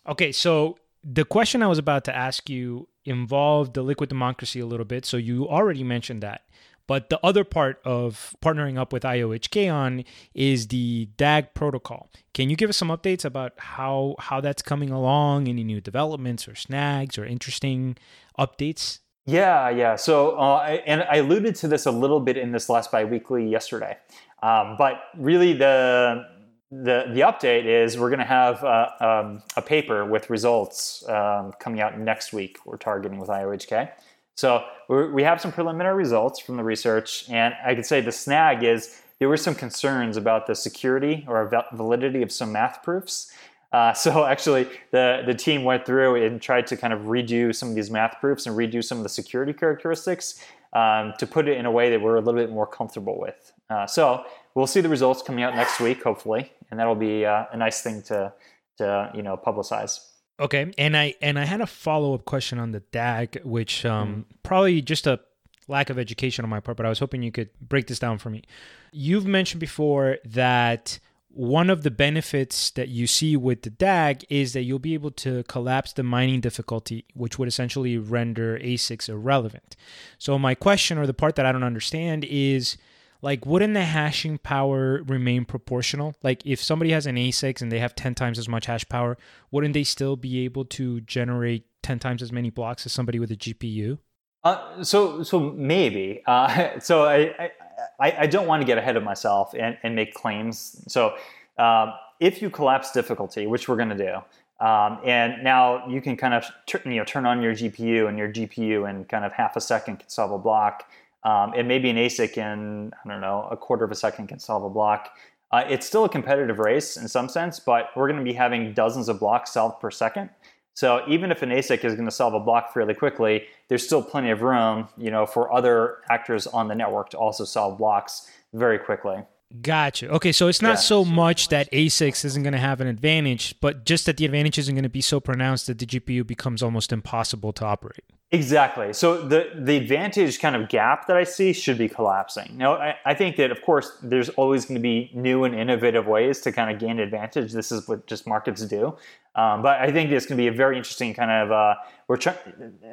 Okay, so the question I was about to ask you involved the liquid democracy a little bit. So you already mentioned that. But the other part of partnering up with IOHK on is the DAG protocol. Can you give us some updates about how how that's coming along? Any new developments or snags or interesting updates? Yeah, yeah. So, uh, I, and I alluded to this a little bit in this last biweekly yesterday, um, but really the the the update is we're going to have uh, um, a paper with results um, coming out next week. We're targeting with IOHK. So we have some preliminary results from the research, and I could say the snag is there were some concerns about the security or validity of some math proofs. Uh, *laughs* so actually, the the team went through and tried to kind of redo some of these math proofs and redo some of the security characteristics um, to put it in a way that we're a little bit more comfortable with. Uh, so we'll see the results coming out next week, hopefully, and that'll be uh, a nice thing to to you know publicize. Okay, and I and I had a follow up question on the DAG, which um, mm. probably just a lack of education on my part, but I was hoping you could break this down for me. You've mentioned before that one of the benefits that you see with the DAG is that you'll be able to collapse the mining difficulty, which would essentially render ASICs irrelevant. So my question, or the part that I don't understand, is like wouldn't the hashing power remain proportional? Like if somebody has an ASIC and they have 10 times as much hash power wouldn't they still be able to generate 10 times as many blocks as somebody with a gpu uh, so so maybe. Uh, *laughs* so I, I, I don't want to get ahead of myself and, and make claims. So um, if you collapse difficulty which we're going to do um, and now you can kind of you know turn on your GPU and your GPU in kind of half a second can solve a block um, and maybe an ASIC in, I don't know, a quarter of a second can solve a block. Uh, it's still a competitive race in some sense, but we're going to be having dozens of blocks solved per second. So even if an ASIC is going to solve a block fairly quickly, there's still plenty of room, you know, for other actors on the network to also solve blocks very quickly. Gotcha. Okay, so it's not yeah. so much that ASICs isn't going to have an advantage, but just that the advantage isn't going to be so pronounced that the GPU becomes almost impossible to operate. Exactly. So the the advantage kind of gap that I see should be collapsing. Now, I, I think that of course there's always going to be new and innovative ways to kind of gain advantage. This is what just markets do. Um, but I think it's going to be a very interesting kind of uh, we're trying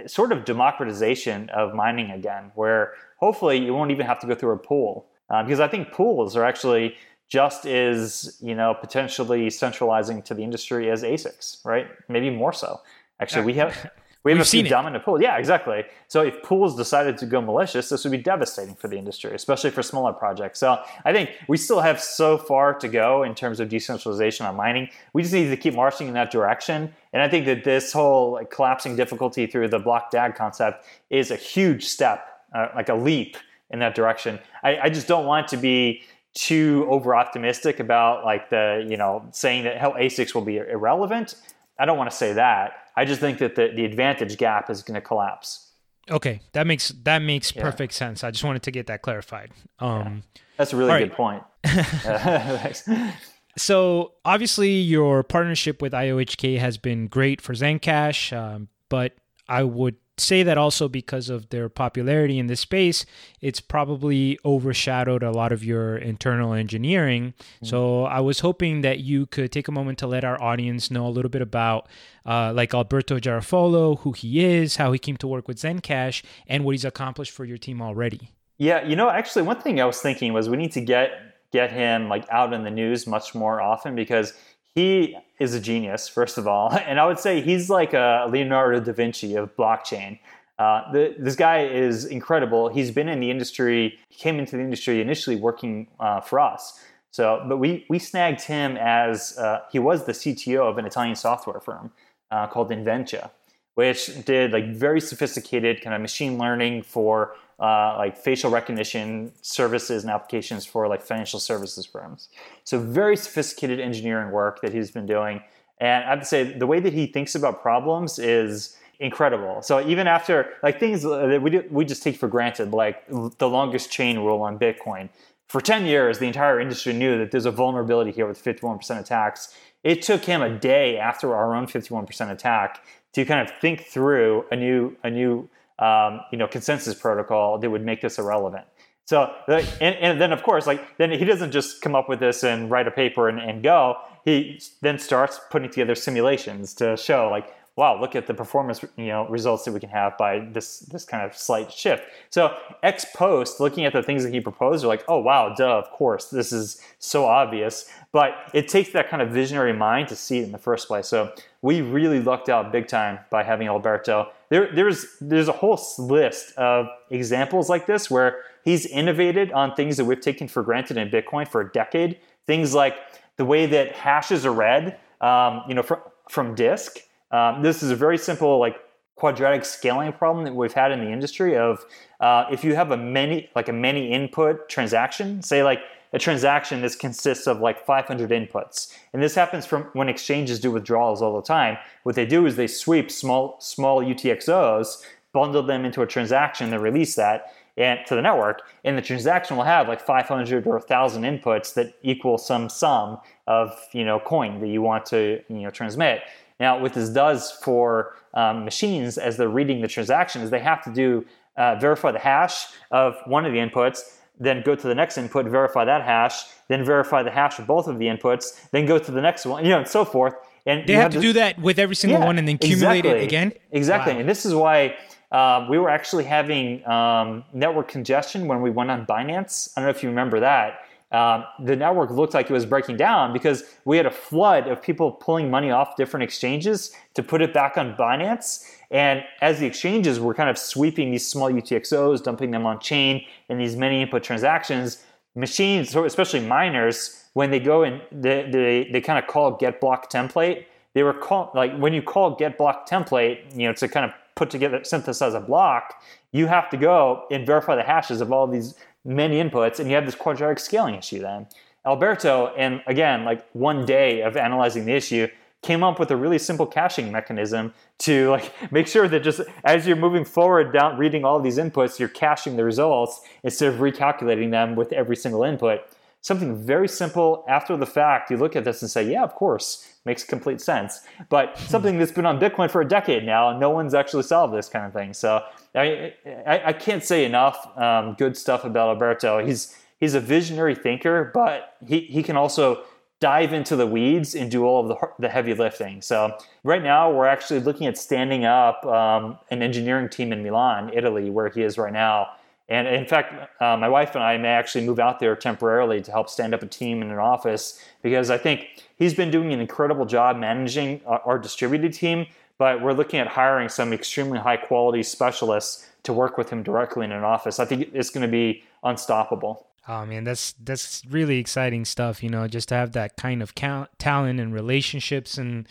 sort of democratization of mining again, where hopefully you won't even have to go through a pool uh, because I think pools are actually just as you know potentially centralizing to the industry as ASICs, right? Maybe more so. Actually, we have *laughs* we have We've a few dominant pools. Yeah, exactly. So if pools decided to go malicious, this would be devastating for the industry, especially for smaller projects. So I think we still have so far to go in terms of decentralization on mining. We just need to keep marching in that direction. And I think that this whole like, collapsing difficulty through the block DAG concept is a huge step, uh, like a leap in that direction. I, I just don't want to be too over optimistic about like the you know saying that how ASICs will be irrelevant. I don't want to say that. I just think that the, the advantage gap is going to collapse. Okay, that makes that makes yeah. perfect sense. I just wanted to get that clarified. Um, yeah. That's a really good right. point. *laughs* *laughs* so obviously, your partnership with IOHK has been great for Zencash, um, but I would say that also because of their popularity in this space, it's probably overshadowed a lot of your internal engineering. Mm-hmm. So I was hoping that you could take a moment to let our audience know a little bit about, uh, like Alberto Garoffolo, who he is, how he came to work with Zencash, and what he's accomplished for your team already. Yeah, you know, actually, one thing I was thinking was we need to get get him like out in the news much more often because he is a genius, first of all, *laughs* and I would say he's like a Leonardo da Vinci of blockchain. Uh, the, this guy is incredible. He's been in the industry. He came into the industry initially working uh, for us. So, but we we snagged him as uh, he was the CTO of an Italian software firm uh, called Inventia, which did like very sophisticated kind of machine learning for uh, like facial recognition services and applications for like financial services firms. So very sophisticated engineering work that he's been doing. And I have to say, the way that he thinks about problems is incredible. So even after like things that we do, we just take for granted, like the longest chain rule on Bitcoin. for 10 years, the entire industry knew that there's a vulnerability here with 51% attacks. It took him a day after our own 51% attack to kind of think through a new a new um, you know consensus protocol that would make this irrelevant. So and, and, then of course like then he doesn't just come up with this and write a paper and, and go. He then starts putting together simulations to show like wow, look at the performance you know results that we can have by this this kind of slight shift. So ex post, looking at the things that he proposed, are like, oh wow, duh, of course, this is so obvious. But it takes that kind of visionary mind to see it in the first place. So we really lucked out big time by having Alberto. There, there's there's a whole list of examples like this where he's innovated on things that we've taken for granted in Bitcoin for a decade. Things like the way that hashes are read, um, you know, from, from disk um, this is a very simple like quadratic scaling problem that we've had in the industry of uh, if you have a many like a many input transaction, say like a transaction this consists of like 500 inputs, and this happens from when exchanges do withdrawals all the time. What they do is they sweep small small UTXOs, bundle them into a transaction, then release that and to the network, and the transaction will have like 500 or 1,000 inputs that equal some sum of you know coin that you want to you know transmit. Now, what this does for um, machines as they're reading the transaction is they have to do uh, verify the hash of one of the inputs, then go to the next input, verify that hash, then verify the hash of both of the inputs, then go to the next one, you know, and so forth. And they have, have, to do that with every single yeah, one and then accumulate exactly, it again. Exactly, wow. and this is why um, we were actually having um, network congestion when we went on Binance. I don't know if you remember that um, the network looked like it was breaking down because we had a flood of people pulling money off different exchanges to put it back on Binance. And as the exchanges were kind of sweeping these small UTXOs, dumping them on chain in these many input transactions, machines, especially miners, when they go and they, they, they kind of call get block template, they were called like when you call get block template, you know, to kind of put together synthesize a block, you have to go and verify the hashes of all these many inputs, and you have this quadratic scaling issue then. Alberto, and again, like one day of analyzing the issue, came up with a really simple caching mechanism to like *laughs* make sure that just as you're moving forward down reading all these inputs, you're caching the results instead of recalculating them with every single input. Something very simple after the fact, you look at this and say, yeah, of course, makes complete sense. But something that's been on Bitcoin for a decade now, and no one's actually solved this kind of thing. So I, I, I can't say enough um, good stuff about Alberto. He's he's a visionary thinker, but he, he can also dive into the weeds and do all of the, the heavy lifting. So right now we're actually looking at standing up um, an engineering team in Milan, Italy, where he is right now. And in fact, uh, my wife and I may actually move out there temporarily to help stand up a team in an office because I think he's been doing an incredible job managing our, our distributed team, but we're looking at hiring some extremely high quality specialists to work with him directly in an office. I think it's going to be unstoppable. Oh man, that's that's really exciting stuff. You know, just to have that kind of talent and relationships, and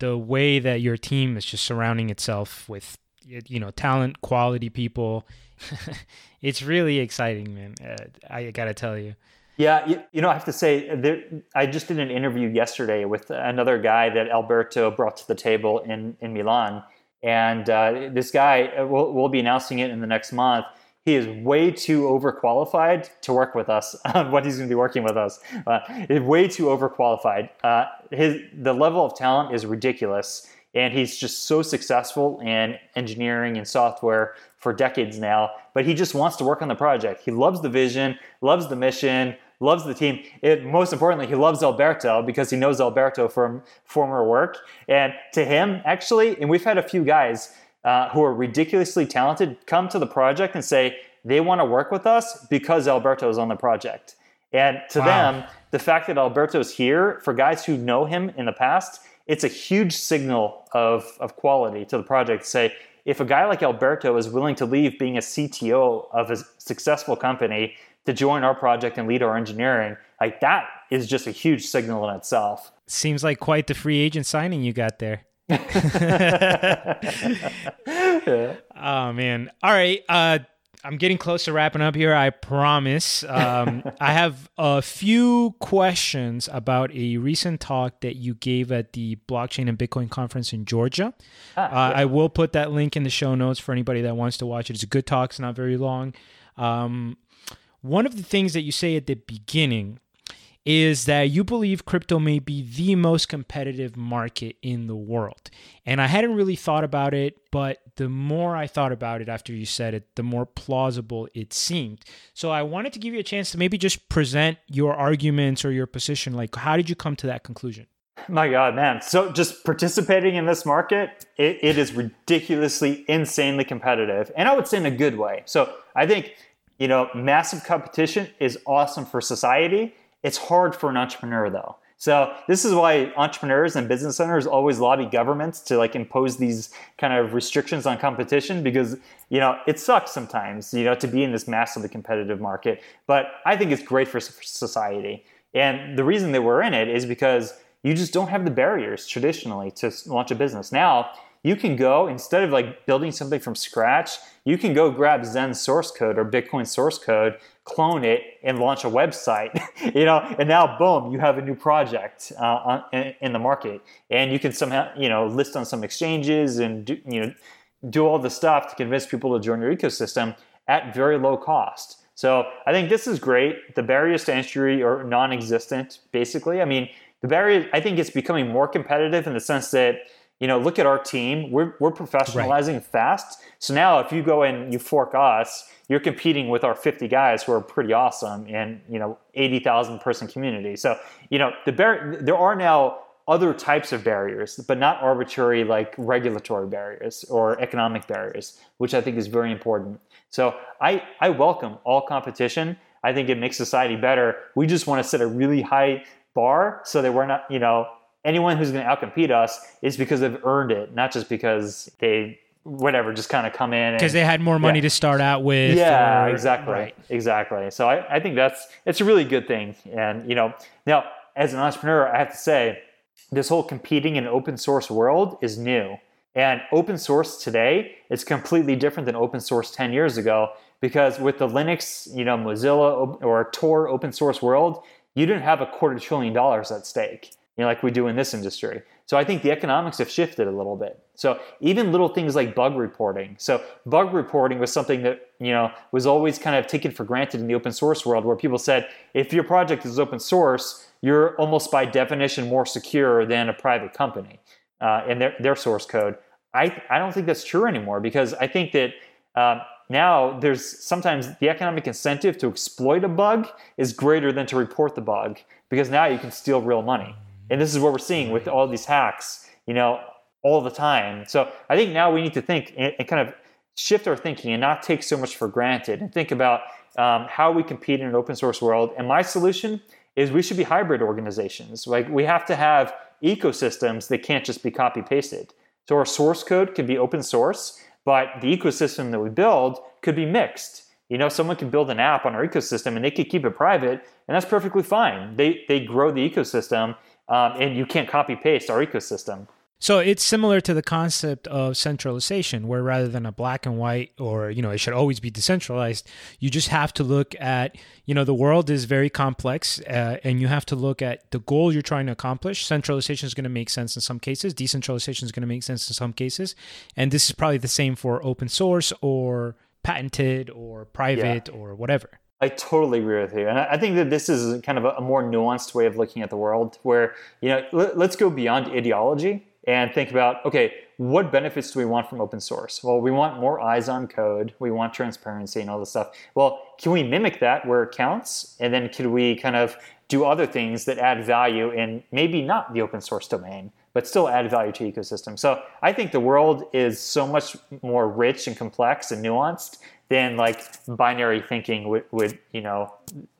the way that your team is just surrounding itself with you know talent, quality people. *laughs* it's really exciting, man. Uh, I gotta tell you. Yeah, you, you know, I have to say, there, I just did an interview yesterday with another guy that Alberto brought to the table in, in Milan. And uh, this guy, uh, we'll, we'll be announcing it in the next month. He is way too overqualified to work with us *laughs* on what he's going to be working with us. Uh, way too overqualified. Uh, his the level of talent is ridiculous, and he's just so successful in engineering and software for decades now. But he just wants to work on the project. He loves the vision, loves the mission, loves the team. It, most importantly, he loves Alberto because he knows Alberto from former work. And to him, actually, and we've had a few guys uh, who are ridiculously talented come to the project and say they want to work with us because Alberto is on the project. And to wow. them, the fact that Alberto's here, for guys who know him in the past, it's a huge signal of, of quality to the project to say, if a guy like Alberto is willing to leave being a CTO of a successful company to join our project and lead our engineering, like that is just a huge signal in itself. Seems like quite the free agent signing you got there. Yeah. *laughs* Oh man. All right. Uh I'm getting close to wrapping up here. I promise. Um, I have a few questions about a recent talk that you gave at the Blockchain and Bitcoin conference in Georgia. Ah, uh, yeah. I will put that link in the show notes for anybody that wants to watch it. It's a good talk. It's not very long. Um, one of the things that you say at the beginning is that you believe crypto may be the most competitive market in the world. And I hadn't really thought about it, but the more I thought about it after you said it, the more plausible it seemed. So I wanted to give you a chance to maybe just present your arguments or your position. Like, how did you come to that conclusion? My God, man. So just participating in this market, it, it is ridiculously, insanely competitive. And I would say in a good way. So I think, you know, massive competition is awesome for society it's hard for an entrepreneur though. So this is why entrepreneurs and business owners always lobby governments to like impose these kind of restrictions on competition because you know it sucks sometimes you know to be in this massively competitive market. But I think it's great for society. And the reason that we're in it is because you just don't have the barriers traditionally to launch a business. Now you can go instead of like building something from scratch, you can go grab Zen source code or Bitcoin source code clone it and launch a website *laughs* you know and now boom you have a new project uh, in, in, the market. And you can somehow you know list on some exchanges and do, you know do all the stuff to convince people to join your ecosystem at very low cost. So i think this is great. The barriers to entry are non-existent basically. I mean the barrier i think it's becoming more competitive in the sense that you know look at our team. We're, we're professionalizing right. fast. So now if you go and you fork us you're competing with our 50 guys who are pretty awesome in you know 80,000 person community. So you know the bar- there are now other types of barriers, but not arbitrary like regulatory barriers or economic barriers, which I think is very important. So I I welcome all competition. I think it makes society better. We just want to set a really high bar so that we're not you know anyone who's going to outcompete us is because they've earned it, not just because they whatever just kind of come in because they had more money yeah. to start out with yeah or, exactly right. exactly so I, I think that's it's a really good thing and you know now as an entrepreneur i have to say this whole competing in open source world is new and open source today is completely different than open source 10 years ago because with the linux you know mozilla or tor open source world you didn't have a quarter trillion dollars at stake you know like we do in this industry so I think the economics have shifted a little bit. So even little things like bug reporting. So bug reporting was something that you know was always kind of taken for granted in the open source world, where people said if your project is open source, you're almost by definition more secure than a private company uh, in their, their source code. I I don't think that's true anymore because I think that. Um, now there's sometimes the economic incentive to exploit a bug is greater than to report the bug because now you can steal real money and this is what we're seeing with all these hacks, you know, all the time. So I think now we need to think and, and kind of shift our thinking and not take so much for granted and think about um, how we compete in an open source world. And my solution is we should be hybrid organizations. Like we have to have ecosystems that can't just be copy pasted. So our source code could be open source, but the ecosystem that we build could be mixed. You know, someone can build an app on our ecosystem and they could keep it private, and that's perfectly fine. They they grow the ecosystem um, and you can't copy paste our ecosystem. So it's similar to the concept of centralization, where rather than a black and white, or you know, it should always be decentralized. You just have to look at, you know, the world is very complex, uh, and you have to look at the goal you're trying to accomplish. Centralization is going to make sense in some cases. Decentralization is going to make sense in some cases, and this is probably the same for open source or patented or private yeah. or whatever. I totally agree with you, and I think that this is kind of a, more nuanced way of looking at the world, where you know let, let's go beyond ideology and think about okay, what benefits do we want from open source? Well, we want more eyes on code, we want transparency and all this stuff. Well, can we mimic that where it counts, and then can we kind of do other things that add value in maybe not the open source domain, but still add value to ecosystem. So I think the world is so much more rich and complex and nuanced than like binary thinking would, would you know,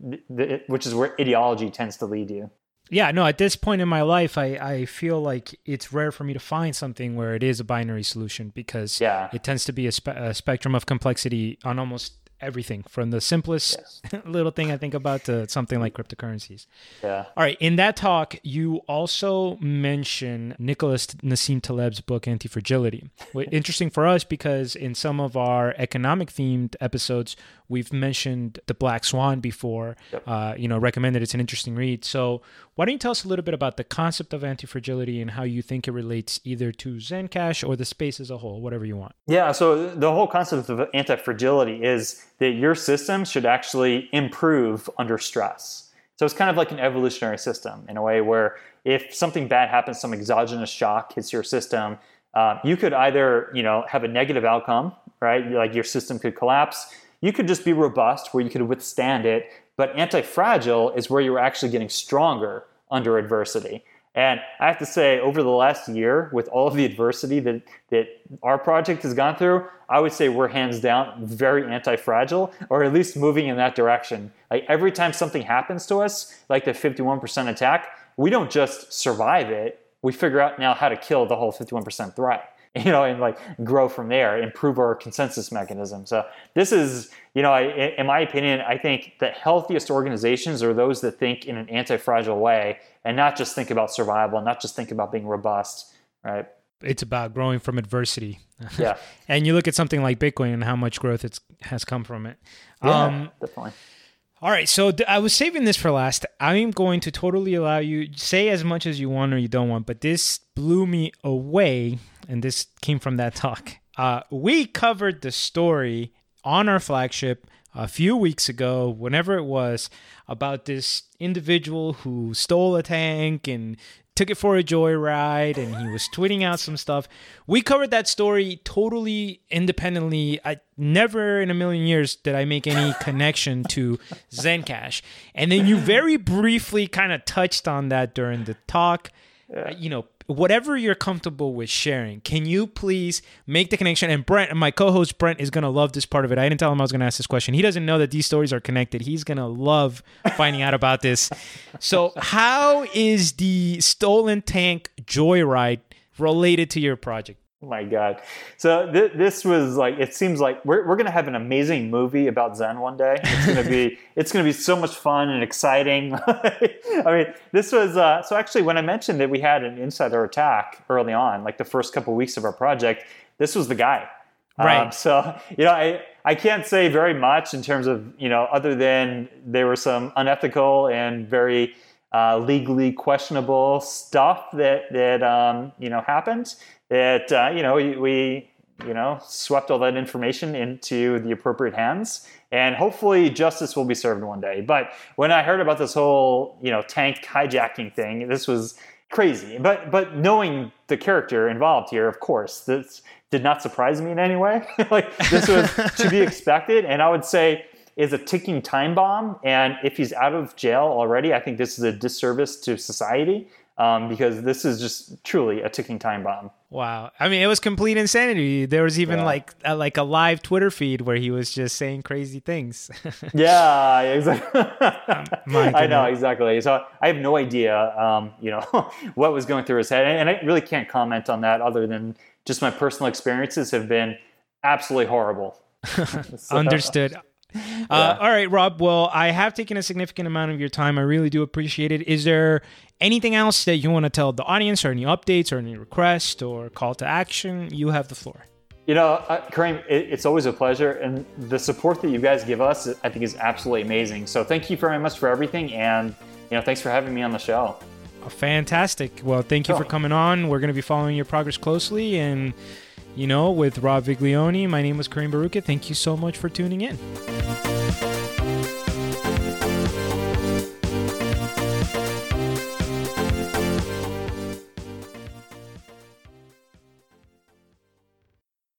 th- th- which is where ideology tends to lead you. Yeah, no, at this point in my life, I, I feel like it's rare for me to find something where it is a binary solution because yeah. it tends to be a, spe- a spectrum of complexity on almost everything from the simplest yes. *laughs* little thing I think about to something like cryptocurrencies. Yeah. All right. In that talk, you also mention Nicholas Nassim Taleb's book Anti Fragility. *laughs* Interesting for us because in some of our economic themed episodes, we've mentioned The Black Swan before. Yep. Uh, you know, recommended it's an interesting read. So, Why don't you tell us a little bit about the concept of antifragility and how you think it relates either to Zencash or the space as a whole, whatever you want? Yeah, so the whole concept of antifragility is that your system should actually improve under stress. So it's kind of like an evolutionary system in a way where if something bad happens, some exogenous shock hits your system, uh, you could either you know have a negative outcome, right? Like your system could collapse. You could just be robust, where you could withstand it, but anti-fragile is where you're actually getting stronger under adversity. And I have to say, over the last year, with all of the adversity that, that our project has gone through, I would say we're hands down very anti fragile, or at least moving in that direction. Like every time something happens to us, like the 51% attack, we don't just survive it, we figure out now how to kill the whole 51% threat. *laughs* you know, and like grow from there, improve our consensus mechanism. So this is, you know, I, in my opinion, I think the healthiest organizations are those that think in an anti-fragile way and not just think about survival, and not just think about being robust, right? It's about growing from adversity. Yeah. *laughs* and you look at something like Bitcoin and how much growth it's has come from it. Yeah, um, definitely. All right, so th- I was saving this for last. I'm going to totally allow you say as much as you want or you don't want, but this blew me away and this came from that talk. Uh, we covered the story on our flagship a few weeks ago, whenever it was, about this individual who stole a tank and took it for a joyride and he was tweeting out some stuff. We covered that story totally independently. I never in a million years did I make any *laughs* connection to Zencash. And then you very briefly kind of touched on that during the talk. Uh, you know, whatever you're comfortable with sharing, can you please make the connection? And Brent, my co-host Brent, is gonna love this part of it. I didn't tell him I was gonna ask this question. He doesn't know that these stories are connected. He's gonna love finding out about this. So, how is the stolen tank joyride related to your project? Oh my God. So th- this was like, it seems like we're, we're going to have an amazing movie about Zen one day. It's going to be, *laughs* it's to be so much fun and exciting. *laughs* I mean, this was, uh, so actually when I mentioned that we had an insider attack early on, like the first couple of weeks of our project, this was the guy. Right. Um, so, you know, I, I can't say very much in terms of, you know, other than there were some unethical and very, uh, legally questionable stuff that that um, you know happened that uh, you know we, we you know swept all that information into the appropriate hands. And hopefully justice will be served one day. But when i heard about this whole you know tank hijacking thing this was crazy. But but knowing the character involved here of course this did not surprise me in any way. *laughs* Like this was to be *laughs* expected. And i would say is a ticking time bomb and if he's out of jail already i think this is a disservice to society um, because this is just truly a ticking time bomb. Wow, I mean, it was complete insanity. There was even yeah. like a, like a live Twitter feed where he was just saying crazy things. *laughs* yeah, exactly. *laughs* I know exactly. So I have no idea, um, you know, *laughs* what was going through his head, and I really can't comment on that other than just my personal experiences have been absolutely horrible. so, Understood. *laughs* Uh, all right, Rob. Well, I have taken a significant amount of your time. I really do appreciate it. Is there anything else that you want to tell the audience, or any updates, or any requests, or call to action? You have the floor. You know, uh, Kareem, it, it's always a pleasure, and the support that you guys give us, I think, is absolutely amazing. So, thank you very much for everything, and you know, thanks for having me on the show. Fantastic. Well, thank you oh. for coming on. We're going to be following your progress closely, and you know, with Rob Viglione. My name was Kareem Baruka. Thank you so much for tuning in.